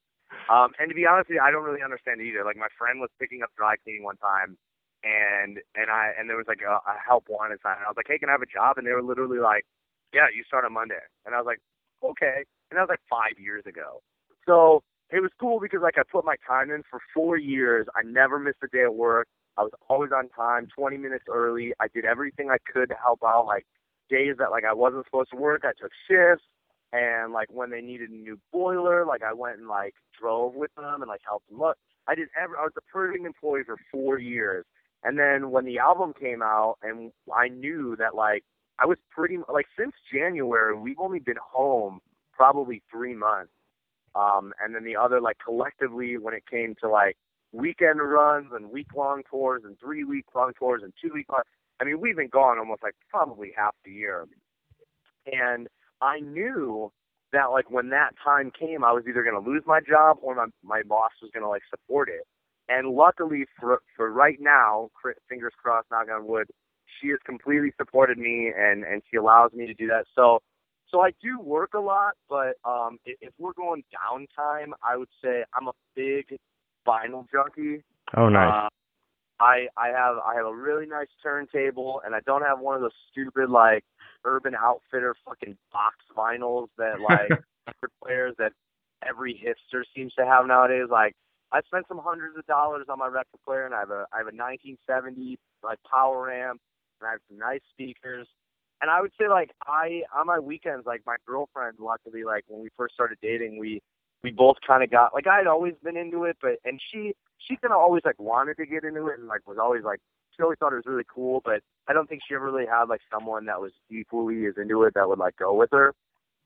Um, and to be honest with you, I don't really understand it either. Like my friend was picking up dry cleaning one time, and and I and there was like a, a help wanted sign. And I was like, hey, can I have a job? And they were literally like, yeah, you start on Monday. And I was like, okay. And that was like five years ago. So it was cool because like I put my time in for four years. I never missed a day of work. I was always on time, 20 minutes early. I did everything I could to help out. Like days that like I wasn't supposed to work, I took shifts and like when they needed a new boiler, like I went and like drove with them and like helped them look. I did every. I was a perfect employee for four years, and then when the album came out, and I knew that like I was pretty like since January we've only been home probably three months, um, and then the other like collectively when it came to like weekend runs and week long tours and three week long tours and two week long. I mean we've been gone almost like probably half the year, and I knew that like when that time came, I was either going to lose my job or my my boss was going to like support it. And luckily for for right now, fingers crossed, knock on wood, she has completely supported me and and she allows me to do that. So so I do work a lot, but um if, if we're going downtime, I would say I'm a big vinyl junkie. Oh, nice. Uh, I I have I have a really nice turntable, and I don't have one of those stupid like Urban Outfitter fucking box vinyls that [laughs] like record players that every hipster seems to have nowadays. Like I spent some hundreds of dollars on my record player, and I have a I have a 1970 like power amp, and I have some nice speakers. And I would say like I on my weekends, like my girlfriend, luckily, like when we first started dating, we we both kind of got like I had always been into it, but and she she kind of always like wanted to get into it and like was always like she always thought it was really cool, but I don't think she ever really had like someone that was equally as into it that would like go with her.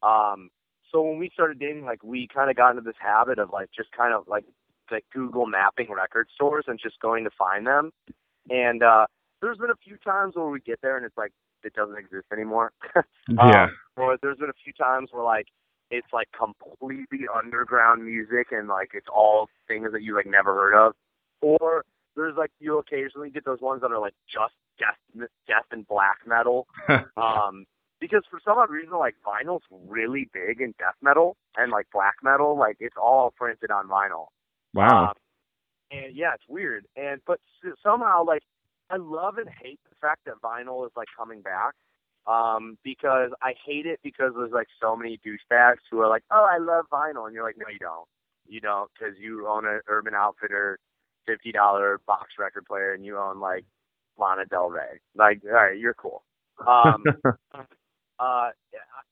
Um, so when we started dating, like we kind of got into this habit of like just kind of like like Google mapping record stores and just going to find them. And uh there's been a few times where we get there and it's like it doesn't exist anymore. [laughs] Yeah. Um, or there's been a few times where like it's like completely underground music and like it's all things that you like never heard of. Or there's like you occasionally get those ones that are like just death death and black metal. [laughs] um because for some odd reason like vinyl's really big in death metal and like black metal, like it's all printed on vinyl. wow. Um, and yeah, it's weird. And but somehow, like, I love and hate the fact that vinyl is like coming back. Um, because I hate it because there's like so many douchebags who are like, "Oh, I love vinyl," and you're like, "No, you don't. You don't, because you own an Urban Outfitter fifty dollar box record player, and you own like Lana Del Rey. Like, all right, you're cool." Um, [laughs] uh,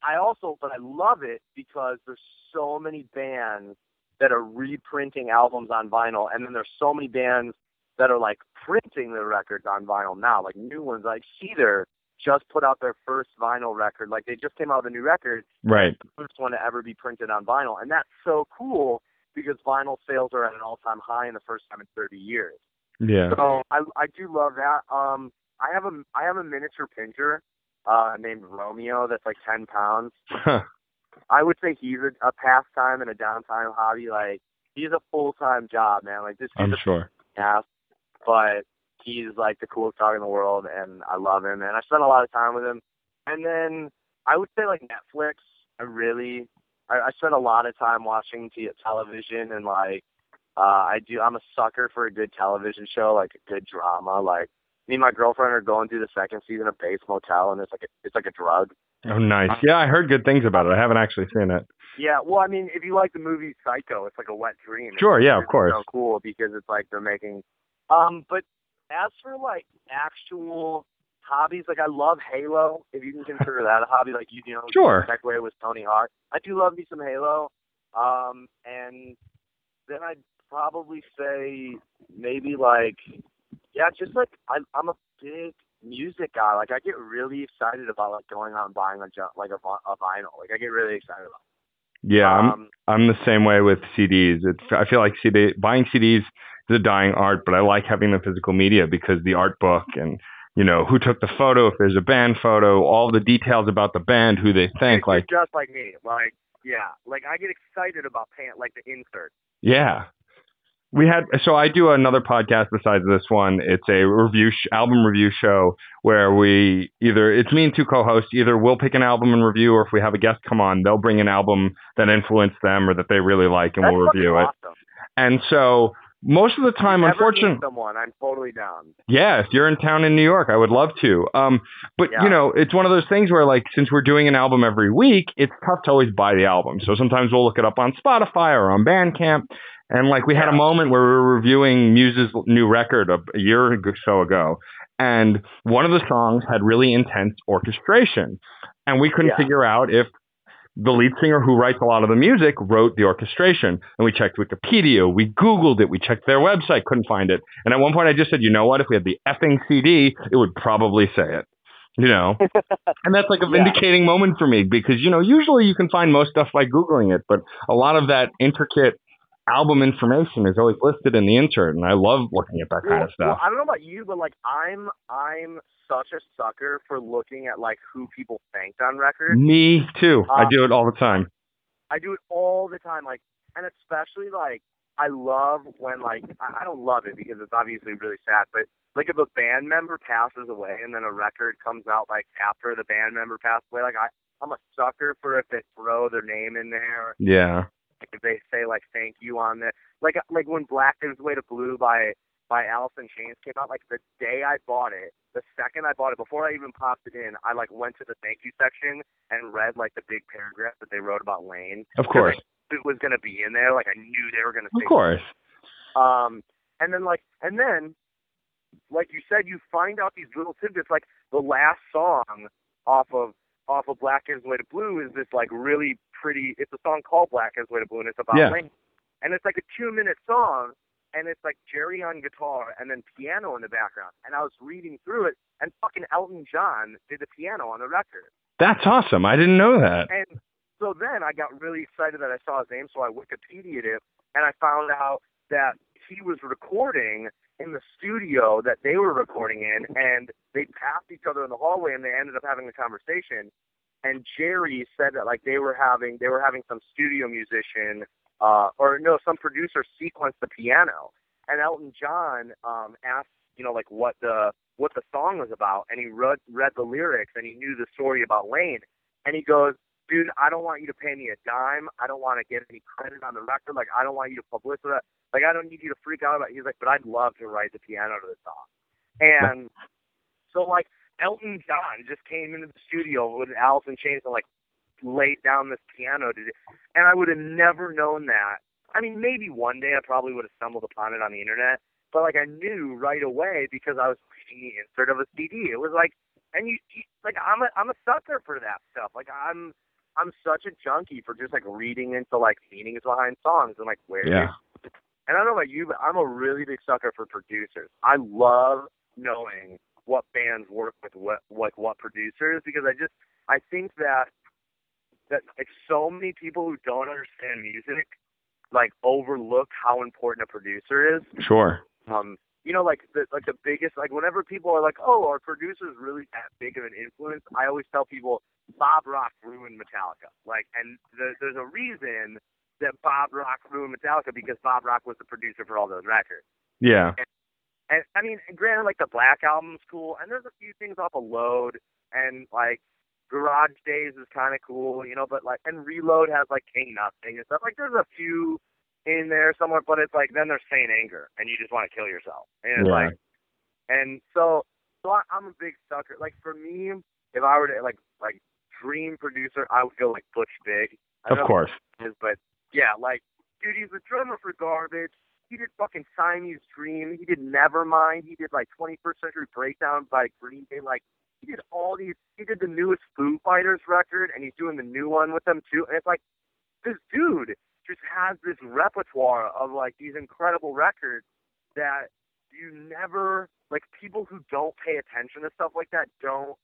I also, but I love it because there's so many bands that are reprinting albums on vinyl, and then there's so many bands that are like printing their records on vinyl now, like new ones. Like Cedar just put out their first vinyl record, like they just came out with a new record, right. the first one to ever be printed on vinyl, and that's so cool because vinyl sales are at an all-time high in the first time in 30 years. Yeah. So I I do love that. Um, I have a I have a miniature pincher uh named Romeo that's like 10 pounds. I would say he's a, a pastime and a downtime hobby. Like he's a full time job, man. Like this I'm sure. ass, but he's like the coolest dog in the world, and I love him. And I spend a lot of time with him. And then I would say like Netflix. I really I, I spend a lot of time watching t- television and like uh I do. I'm a sucker for a good television show, like a good drama. Like me and my girlfriend are going through the second season of Bates Motel, and it's like a, it's like a drug. Oh, nice. Yeah, I heard good things about it. I haven't actually seen it. Yeah, well, I mean, if you like the movie Psycho, it's like a wet dream. It's- Sure, yeah, of course. So cool because it's like they're making. Um, but as for like actual hobbies, like I love Halo. If you can consider that a hobby, like you, you know, Sure. Segue with Tony Hawk. I do love me some Halo. Um, and then I'd probably say maybe like, yeah, just like I'm, I'm a big music guy. Like I get really excited about like going out and buying a like a, a vinyl. Like I get really excited about. Yeah, I'm um, I'm the same way with CDs. It's I feel like CD buying CDs a dying art, but I like having the physical media because the art book and you know who took the photo, if there's a band photo, all the details about the band, who they thank. You're Like, just like me. Like yeah, like I get excited about pant like the insert. yeah, we had. So I do another podcast besides this one. It's a review sh- album review show where we either it's me and two co-hosts. Either we'll pick an album and review, or if we have a guest come on, they'll bring an album that influenced them or that they really like, and That's we'll review it. And so most of the time, unfortunately. someone, I'm totally down. Yeah, if you're in town in New York, I would love to. Um, but Yeah. you know, it's one of those things where like since we're doing an album every week, it's tough to always buy the album. So sometimes we'll look it up on Spotify or on Bandcamp. And like we had a moment where we were reviewing Muse's new record a, a year or so ago, and one of the songs had really intense orchestration, and we couldn't Yeah. figure out if the lead singer who writes a lot of the music wrote the orchestration. And we checked Wikipedia, we Googled it, we checked their website, couldn't find it. And at one point I just said, you know what, if we had the effing CD, it would probably say it. You know? [laughs] and that's like a Yeah. vindicating moment for me because, you know, usually you can find most stuff by Googling it, but a lot of that intricate album information is always listed in the insert. And I love looking at that kind Well, of stuff. well, I don't know about you, but like I'm I'm such a sucker for looking at like who people thanked on records. me too. I Uh, do it all the time. I do it all the time, like, and especially like I love when like I I don't love it because it's obviously really sad, but like if a band member passes away and then a record comes out like after the band member passed away, like I I'm a sucker for if they throw their name in there, Yeah. if they say like thank you on there, like like when Black Gives Way to Blue by by in Chains came out, like the day I bought it, the second I bought it, before I even popped it in, I like went to the thank you section and read like the big paragraph that they wrote about Layne Of course. it was going to be in there. Like I knew they were going to Of course. Um, and then like, and then, like you said, you find out these little tidbits. Like the last song off of off of Black Gives Way to Blue is this like really pretty. It's a song called Black Gives Way to Blue, and it's about Yeah. Layne. And it's like a two minute song, and it's like Jerry on guitar and then piano in the background. And I was reading through it, and fucking Elton John did the piano on the record. That's awesome. I didn't know that. And so then I got really excited that I saw his name, so I Wikipedia'd it, and I found out that he was recording in the studio that they were recording in, and they passed each other in the hallway, and they ended up having a conversation. And Jerry said that like they were having they were having some studio musician uh, or no some producer sequenced the piano, and Elton John um, asked you know like what the what the song was about, and he read read the lyrics, and he knew the story about Layne, and he goes, dude, I don't want you to pay me a dime. I don't want to get any credit on the record. Like, I don't want you to publicize. It. Like, I don't need you to freak out about. It. He's like, but I'd love to write the piano to the song. And [laughs] so, like, Elton John just came into the studio with Alice in Chains and like laid down this piano to, do. and I would have never known that. I mean, maybe one day I probably would have stumbled upon it on the internet, but like I knew right away because I was reading the insert of a CD. It was like, and you, you like I'm a I'm a sucker for that stuff. Like I'm I'm such a junkie for just like reading into like meanings behind songs and like where. Yeah. And I don't know about you, but I'm a really big sucker for producers. I love knowing what bands work with what like what producers because I just I think that that like so many people who don't understand music like overlook how important a producer is. Sure. Um, you know, like the like the biggest like whenever people are like, oh, are producers really that big of an influence? I always tell people Bob Rock ruined Metallica. Like, and the, there's a reason that Bob Rock ruined Metallica because Bob Rock was the producer for all those records. Yeah. And I mean, granted, like the Black album's cool, and there's a few things off a load, and like Garage Days is kind of cool, you know. But like, and Reload has like King Nothing and stuff. Like, there's a few in there somewhere, but it's like then there's Saint Anger, and you just want to kill yourself. And it's Yeah. like, and so, so I, I'm a big sucker. Like for me, if I were to like like dream producer, I would go like Butch Vig. I Of course. is, but yeah, like, dude, he's a drummer for Garbage. He did fucking Siamese Dream. He did Nevermind. He did like 21st Century Breakdown by Green Day. Like, he did all these. He did the newest Foo Fighters record, and he's doing the new one with them too. And it's like, this dude just has this repertoire of like these incredible records that you never like. People who don't pay attention to stuff like that don't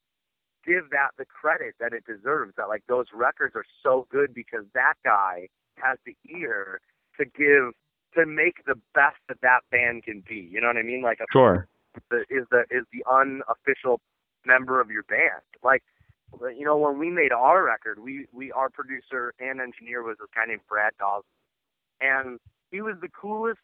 give that the credit that it deserves. That like those records are so good because that guy has the ear to give to make the best that that band can be. You know what I mean? Like a, Sure. the, is the is the unofficial member of your band. Like you know when we made our record, we we our producer and engineer was this guy named Brad Dawes, and he was the coolest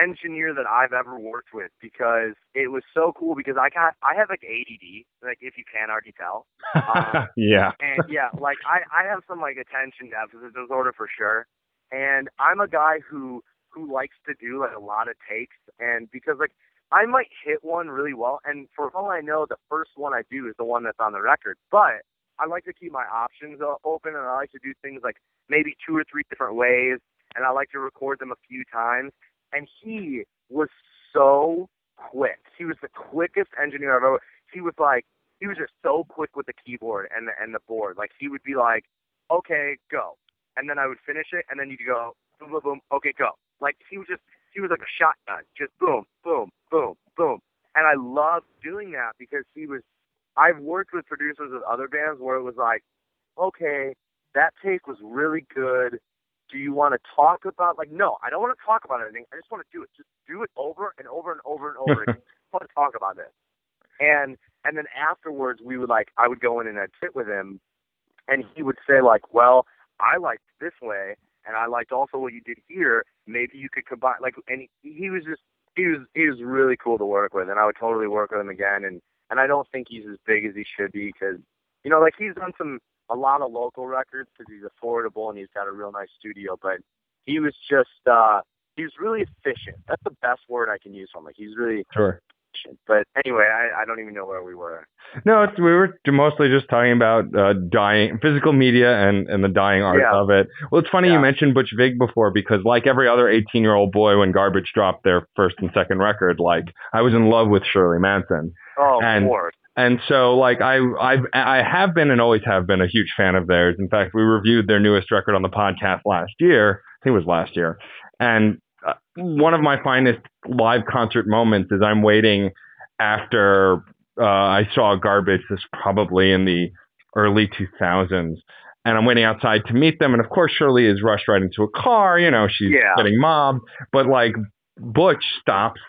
engineer that I've ever worked with because it was so cool because I got I have like ADD like if you can already tell [laughs] Um, yeah. and yeah, like I I have some like attention deficit disorder for sure, and I'm a guy who who likes to do like a lot of takes, and because like I might hit one really well, and for all I know, the first one I do is the one that's on the record, but I like to keep my options open, and I like to do things like maybe two or three different ways, and I like to record them a few times. And he was so quick. He was the quickest engineer I've ever. He was like he was just so quick with the keyboard and the and the board. Like he would be like, "Okay, go," and then I would finish it, and then you'd go, "Boom, boom, boom." Okay, go. Like he was just he was like a shotgun, just boom, boom, boom, boom. And I loved doing that because he was. I've worked with producers of other bands where it was like, okay, that take was really good. Do you want to talk about like no, I don't want to talk about anything. I just want to do it. Just do it over and over and over and over again. I want to talk about this. And and then afterwards we would like I would go in and I'd sit with him and he would say like, Well, I liked this way and I liked also what you did here. Maybe you could combine like and he, he was just he was he was really cool to work with and I would totally work with him again and and I don't think he's as big as he should be because you know like he's done some a lot of local records because he's affordable and he's got a real nice studio but he was just uh he was really efficient that's the best word I can use for him like he's really Sure. But anyway, I, I don't even know where we were. No, it's, we were mostly just talking about uh, dying, physical media, and and the dying art Yeah. of it. Well, it's funny you mentioned Butch Vig before because, like every other 18 year old boy, when Garbage dropped their first and second record, like I was in love with Shirley Manson, Oh, And- of course. and so like I I've I have been and always have been a huge fan of theirs. In fact, we reviewed their newest record on the podcast last year. I think it was last year, and one of my finest live concert moments is I'm waiting after uh, I saw Garbage. This is probably in the early 2000s, and I'm waiting outside to meet them. And of course, Shirley is rushed right into a car. You know, she's Yeah. getting mobbed. But like Butch stops,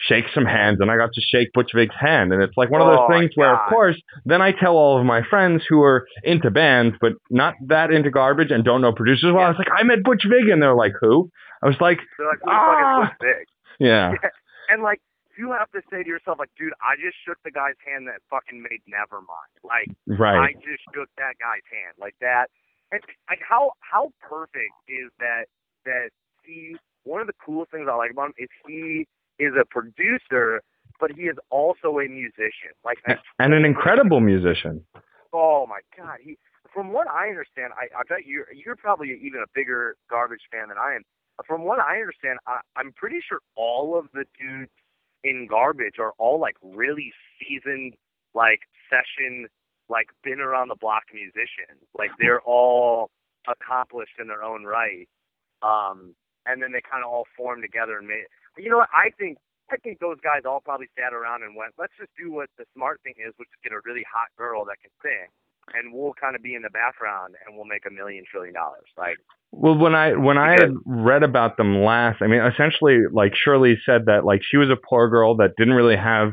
shakes some hands, and I got to shake Butch Vig's hand. And it's like one of those Oh, things where, of course, then I tell all of my friends who are into bands but not that into Garbage and don't know producers well. I was like, I met Butch Vig, and they're like, who? I was like, They're like, the Ah. fuck is Butch Vig? [laughs] yeah. [laughs] And like, you have to say to yourself, like, dude, I just shook the guy's hand that fucking made Nevermind. Like, right. I just shook that guy's hand like that. And like, how how perfect is that? That he one of the coolest things I like about him is he is a producer, but he is also a musician. Like, I, And an incredible musician. oh my god, he. From what I understand, I, I bet you're you're probably even a bigger garbage fan than I am. From what I understand, I, I'm pretty sure all of the dudes in garbage are all like really seasoned, like session, like been around the block musicians. Like they're all accomplished in their own right. Um, and then they kind of all formed together and made. You know what? I think I think those guys all probably sat around and went, let's just do what the smart thing is, which is get a really hot girl that can sing, and we'll kind of be in the background and we'll make a million trillion dollars. Like, Well, when I when I had read about them last, I mean, essentially, like Shirley said that like she was a poor girl that didn't really have,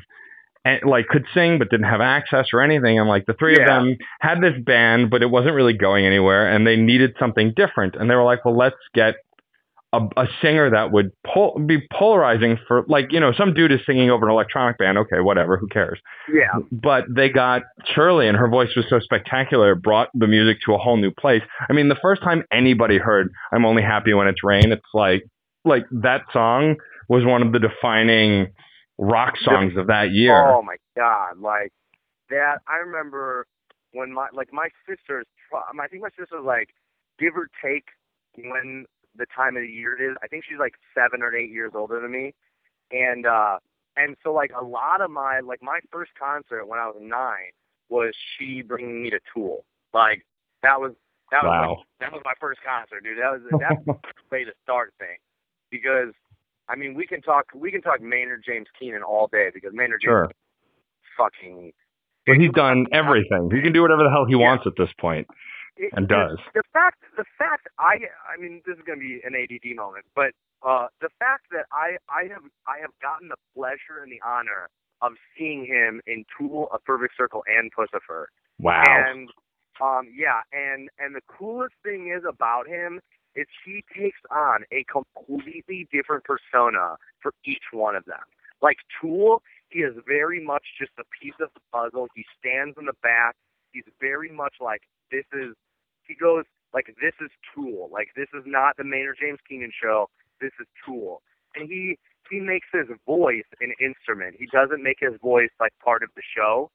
and, like could sing but didn't have access or anything, and like the three of them had this band, but it wasn't really going anywhere, and they needed something different, and they were like, well, let's get a, a singer that would pol- be polarizing for like you know some dude is singing over an electronic band, okay, whatever, who cares? yeah, but they got Shirley, and her voice was so spectacular, it brought the music to a whole new place. I mean, the first time anybody heard "I'm Only Happy When It's Rain," it's like, like that song was one of the defining rock songs of that year. Oh my god, like that. I remember when my like my sister's. I think my sister's like give or take when the time of the year it is. I think she's like seven or eight years older than me, and uh and so like a lot of my like my first concert when I was nine was she bringing me to Tool. Like that was that was Wow. like, that was my first concert, dude. That was that's [laughs] the way to start thing because. I mean, we can talk. We can talk Maynard James Keenan all day because Maynard James fucking But he's done everything. He can do whatever the hell he Yeah. wants at this point. It- And the- does. The fact, the fact, I, I mean, this is going to be an ADD moment, but uh, the fact that I, I have, I have gotten the pleasure and the honor of seeing him in Tool, A Perfect Circle, and Puscifer. Wow. And um, yeah, and and the coolest thing is about him is he takes on a completely different persona for each one of them. Like Tool, he is very much just a piece of the puzzle. He stands in the back. He's very much like this is. He goes like this is Tool. Like this is not the Maynard James Keenan show. This is Tool, and he he makes his voice an instrument. He doesn't make his voice like part of the show.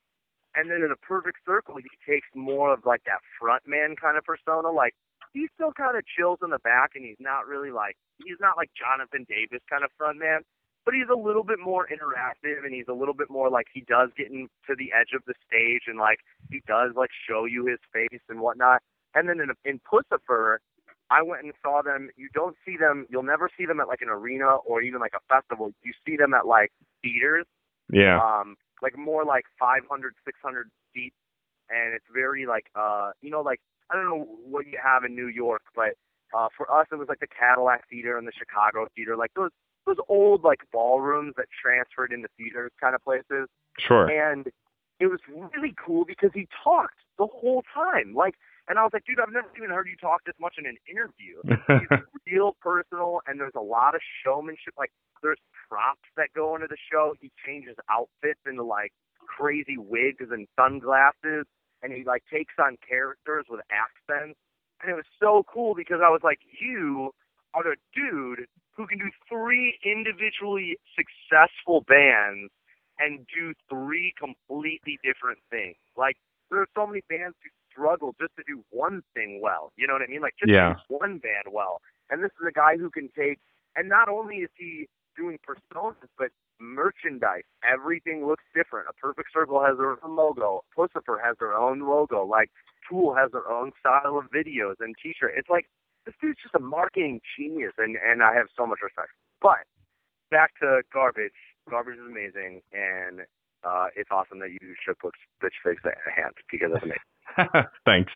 And then in a perfect circle, he takes more of like that front man kind of persona. Like he still kind of chills in the back, and he's not really like he's not like Jonathan Davis kind of front man, but he's a little bit more interactive, and he's a little bit more like he does get in to the edge of the stage, and like he does like show you his face and whatnot. And then in in Puscifer, I went and saw them. You don't see them. You'll never see them at like an arena or even like a festival. You see them at like theaters yeah. um like more like 500 600 seats and it's very like uh you know like i don't know what you have in new york but uh for us it was like the cadillac theater and the chicago theater like those those old like ballrooms that transferred into theaters kind of places Sure. and it was really cool because he talked the whole time like and i was like dude i've never even heard you talk this much in an interview. [laughs] He's real personal and there's a lot of showmanship like there's props that go into the show. He changes outfits into like crazy wigs and sunglasses and he like takes on characters with accents. And it was so cool because i was like you are the dude who can do three individually successful bands and do three completely different things. Like there are so many bands who struggle just to do one thing well. You know what I mean? Like just Yeah. one band well. And this is a guy who can take and not only is he doing personas, but merchandise. Everything looks different. A Perfect Circle has their own logo. Puscifer has their own logo. Like Tool has their own style of videos and T-shirt. It's like this dude's just a marketing genius, and and I have so much respect. But back to garbage. Garbage is amazing, and uh, it's awesome that you shook Butch Butch Vig's hand because that's amazing. [laughs] Thanks.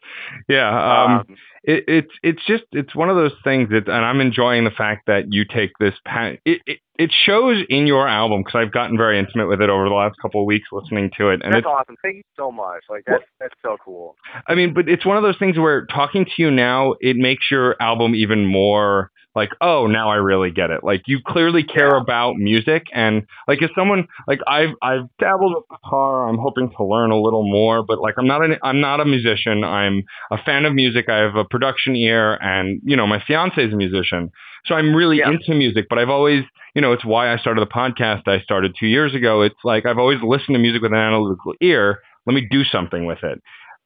Yeah. Um, Um, it, it's it's just it's one of those things that, and I'm enjoying the fact that you take this. Pa- it, it it shows in your album because I've gotten very intimate with it over the last couple of weeks listening to it, and that's it's awesome. Thank you so much. Like that's that's so cool. I mean, but it's one of those things where talking to you now, it makes your album even more like, oh, now I really get it. Like you clearly care about music, and like if someone like I've I've dabbled with guitar, I'm hoping to learn a little more, but like I'm not an I'm not a musician. I'm a fan of music. I have a production ear, and you know my fiance is a musician, so I'm really Yeah. into music. But I've always you know, it's why I started the podcast I started two years ago. It's like I've always listened to music with an analytical ear. Let me do something with it.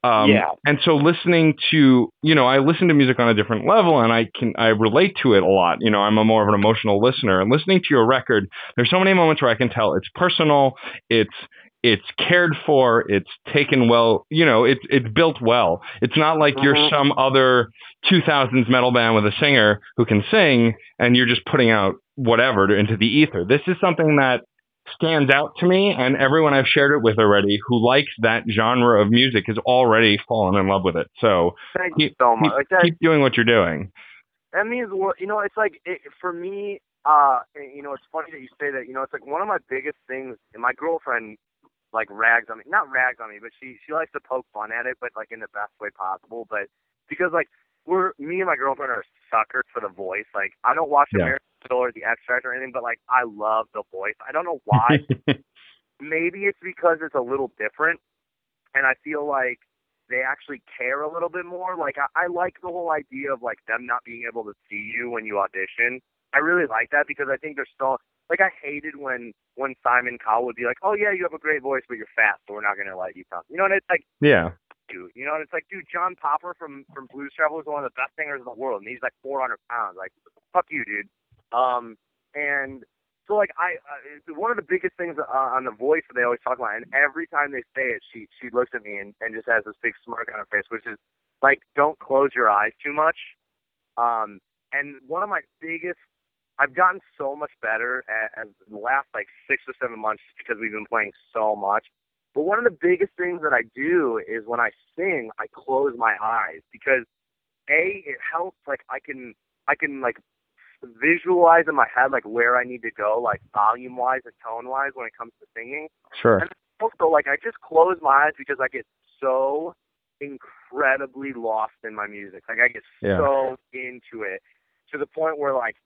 Um, Yeah. And so listening to, you know, I listen to music on a different level and I can, I relate to it a lot. You know, I'm a more of an emotional listener and listening to your record, there's so many moments where I can tell it's personal, it's, it's cared for, it's taken well, you know, it's, it's built well. It's not like you're Mhm. some other 2000s metal band with a singer who can sing and you're just putting out whatever into the ether. This is something that stands out to me and everyone I've shared it with already who likes that genre of music has already fallen in love with it. So Thank you so much. keep, Like keep doing what you're doing. that means you know. It's like it, for me. Uh, you know, it's funny that you say that. You know, it's like one of my biggest things. And my girlfriend like rags on me, not rags on me, but she she likes to poke fun at it, but like in the best way possible. But because like we're me and my girlfriend are suckers for the voice. Like I don't watch Yeah. American Idol or The X Factor or anything, but like I love the voice. I don't know [laughs] why. maybe it's because it's a little different and I feel like they actually care a little bit more. Like I, I like the whole idea of like them not being able to see you when you audition. I really like that because I think they're still like I hated when when Simon Cowell would be like, Oh yeah, you have a great voice but you're fat, so we're not gonna let you come. You know, and it's like yeah. dude, you know, and it's like, dude, John Popper from from Blues Traveler is one of the best singers in the world and he's like four hundred pounds. Like, fuck you, dude. Um and so like I uh, one of the biggest things uh, on the voice that they always talk about, and every time they say it, she she looks at me and, and just has this big smirk on her face, which is like, don't close your eyes too much. Um, and one of my biggest, I've gotten so much better at, at the last like six or seven months because we've been playing so much. But one of the biggest things that I do is when I sing, I close my eyes because a it helps like I can I can like visualize in my head like where I need to go, like volume wise and tone wise when it comes to singing. Sure. And also like I just close my eyes because I get so incredibly lost in my music. Like I get Yeah. so into it to the point where like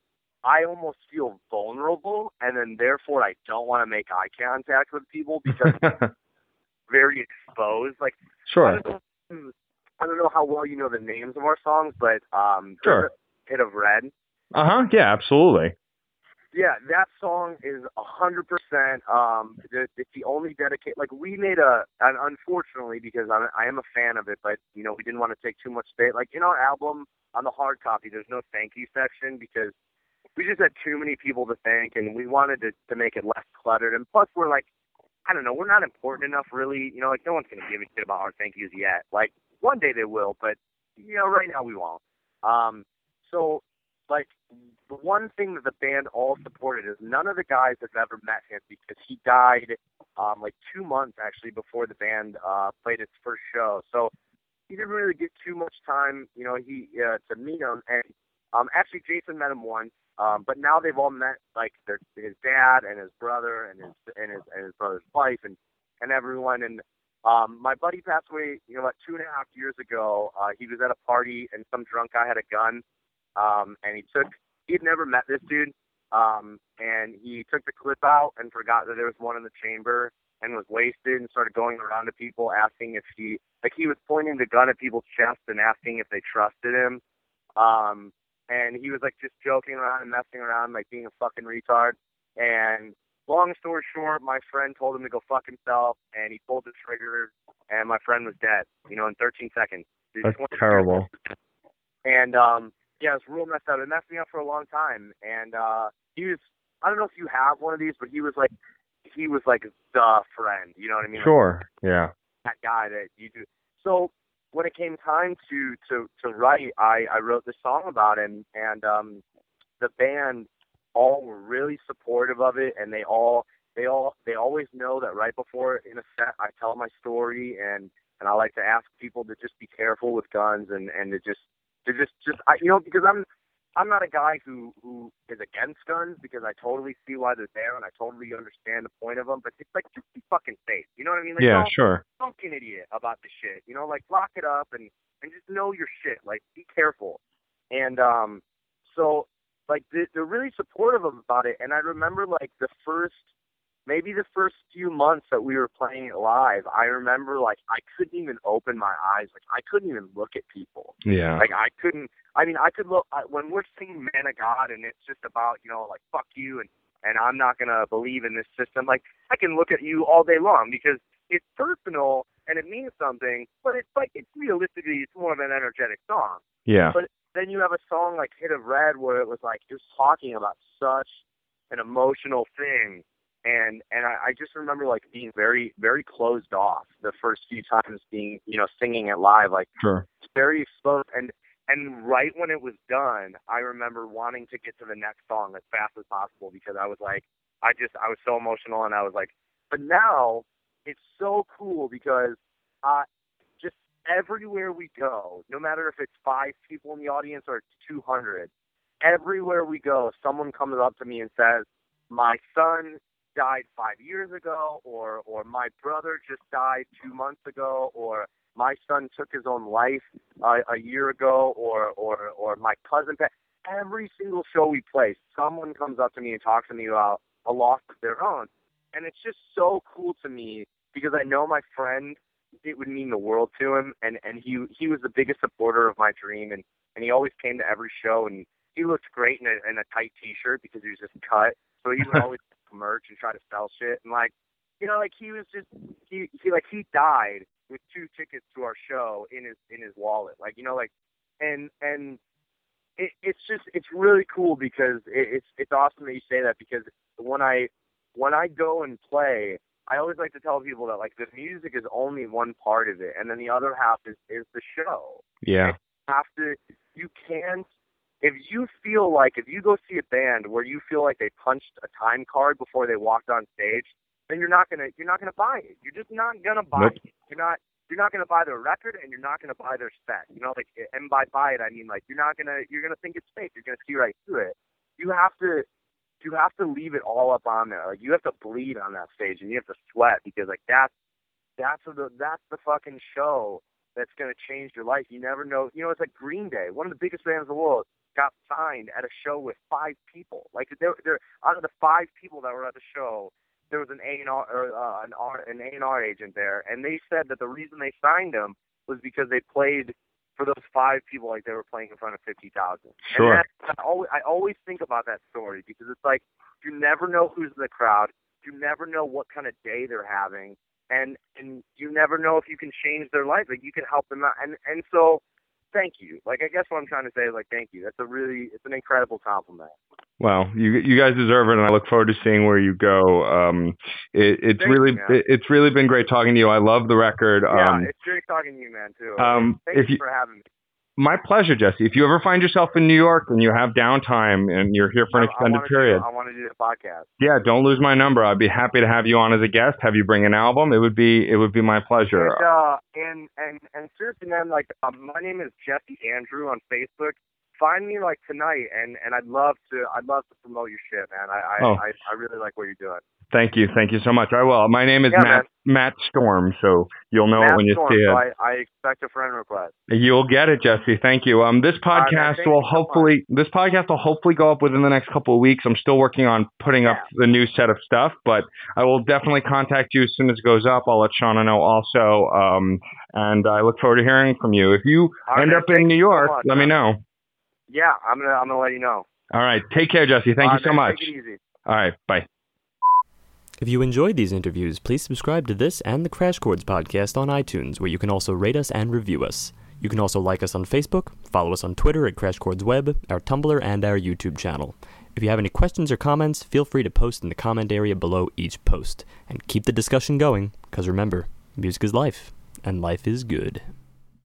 I almost feel vulnerable and then therefore I don't want to make eye contact with people because I'm [laughs] very exposed. Like I sure. don't know I don't know how well you know the names of our songs, but um Sure. Hit of Red. Uh huh. Yeah, absolutely. Yeah, that song is a hundred percent. Um, the- it's the only dedicate. Like we made a, and unfortunately, because I'm, I am a fan of it, but you know, we didn't want to take too much space. Like in our album on the hard copy, there's no thank you section because we just had too many people to thank, and we wanted to to make it less cluttered. And plus, we're like, I don't know, we're not important enough, really. You know, like no one's gonna give a shit about our thank yous yet. Like one day they will, but you know, right now we won't. Um, so like the one thing that the band all supported is none of the guys have ever met him because he died um like two months actually before the band uh played its first show. So he didn't really get too much time, you know, he uh, to meet him and um actually Jason met him once. Um but now they've all met like their his dad and his brother and his and his and his brother's wife and and everyone. And um my buddy passed away, you know, about two and a half years ago. Uh he was at a party and some drunk guy had a gun. Um, and he took he had never met this dude, um, and he took the clip out and forgot that there was one in the chamber and was wasted and started going around to people asking if he like he was pointing the gun at people's chests and asking if they trusted him, um, and he was like just joking around and messing around like being a fucking retard, and long story short, my friend told him to go fuck himself, and he pulled the trigger, and my friend was dead. You know, in 13 seconds. He That's terrible. And um, yeah, it was real messed up. It messed me up for a long time. And uh, he was, I don't know if you have one of these, but he was like, he was like the friend. You know what I mean? Like, Sure. Yeah. that guy that you do. So when it came time to to to write, I I wrote this song about him, and um, the band all were really supportive of it, and they all they all they always know that right before in a set I tell my story, and and I like to ask people to just be careful with guns and and to just to just just I you know because I'm I'm not a guy who who is against guns because I totally see why they're there and I totally understand the point of them, but it's like just be fucking safe. You know what I mean? Like, Yeah. don't- Sure. don't be an idiot about the shit. You know, like lock it up and and just know your shit. Like be careful. And um, so like they, they're really supportive of about it. And I remember like the first, maybe the first few months that we were playing it live. I remember like I couldn't even open my eyes. Like I couldn't even look at people. Yeah. Like I couldn't. I mean, I could look I, when we're singing "Man of God" and it's just about you know like fuck you and and I'm not gonna believe in this system. Like I can look at you all day long because it's personal and it means something, but it's like it's realistically it's more of an energetic song. Yeah. But then you have a song like "Hit of Red" where it was like it was talking about such an emotional thing. And and I, I just remember like being very very closed off the first few times being you know singing it live like Sure. very exposed and and right when it was done i remember wanting to get to the next song as fast as possible because i was like i just i was so emotional and i was like but now it's so cool because uh just everywhere we go no matter if it's five people in the audience or 200 everywhere we go someone comes up to me and says my son died five years ago or or my brother just died two months ago or my son took his own life uh, a year ago or or or my cousin every single show we play someone comes up to me and talks to me about a loss of their own. And it's just so cool to me because I know my friend it would mean the world to him and and he he was the biggest supporter of my dream and and he always came to every show and he looked great in a in a tight t-shirt because he was just cut. So he would [laughs] always merch and try to sell shit. And like you know like he was just he he like he died with two tickets to our show in his in his wallet. Like you know like and and it, it's just it's really cool because it, it's it's awesome that you say that because when I when I go and play I always like to tell people that like the music is only one part of it and then the other half is is the show. Yeah. you have to you can't if you feel like if you go see a band where you feel like they punched a time card before they walked on stage, then you're not gonna you're not gonna buy it. You're just not gonna buy Nope. it. You're not you're not gonna buy their record and you're not gonna buy their set. You know, like and by buy it I mean like you're not gonna you're gonna think it's fake. You're gonna see right through it. You have to you have to leave it all up on there. Like you have to bleed on that stage and you have to sweat because like that's that's the that's the fucking show that's gonna change your life. You never know. You know, it's like Green Day, one of the biggest bands in the world, got signed at a show with five people. Like they're, they're out of the five people that were at the show, there was an A and R or uh, an R an A and R agent there, and they said that the reason they signed him was because they played for those five people like they were playing in front of fifty thousand. Sure. And that, I always I always think about that story because it's like you never know who's in the crowd, you never know what kind of day they're having, and and you never know if you can change their life. Like you can help them out, and and so thank you. Like I guess what I'm trying to say is like thank you. That's a really it's an incredible compliment. Well, you you guys deserve it, and I look forward to seeing where you go. Um, it, it's really it, it's really been great talking to you. I love the record. yeah, Um, it's great talking to you, man. Too. um, thank if you you- for having me. My pleasure, Jesse. If you ever find yourself in New York and you have downtime and you're here for an I- I extended do- period, I want to do the podcast. yeah, don't lose my number. I'd be happy to have you on as a guest. Have you bring an album? It would be it would be my pleasure. And, uh, and and and seriously, man, like um, my name is Jesse Andrew on Facebook. Find me like tonight, and and I'd love to I'd love to promote your shit, man. I I Oh. I, I really like what you're doing. Thank you, thank you so much. I will. My name is Yeah, Matt Matt Storm, so you'll know it when you Storm, see it. so I, I expect a friend request. You'll get it, Jesse. Thank you. Um, this man. podcast will you so hopefully this podcast will hopefully go up within the next couple of weeks. I'm still working on putting up the new set of stuff, but I will definitely contact you as soon as it goes up. I'll let Shauna know also. Um, and I look forward to hearing from you. If you All end man. up in New you so York, much, let me know. Yeah, I'm gonna I'm gonna let you know. All right. Take care, Jesse. Thank All you so man. much. Take it easy. All right. Bye. If you enjoyed these interviews, please subscribe to this and the Crash Chords podcast on iTunes, where you can also rate us and review us. You can also like us on Facebook, follow us on Twitter at Crash Chords Web, our Tumblr, and our YouTube channel. If you have any questions or comments, feel free to post in the comment area below each post. And keep the discussion going, because remember, music is life, and life is good.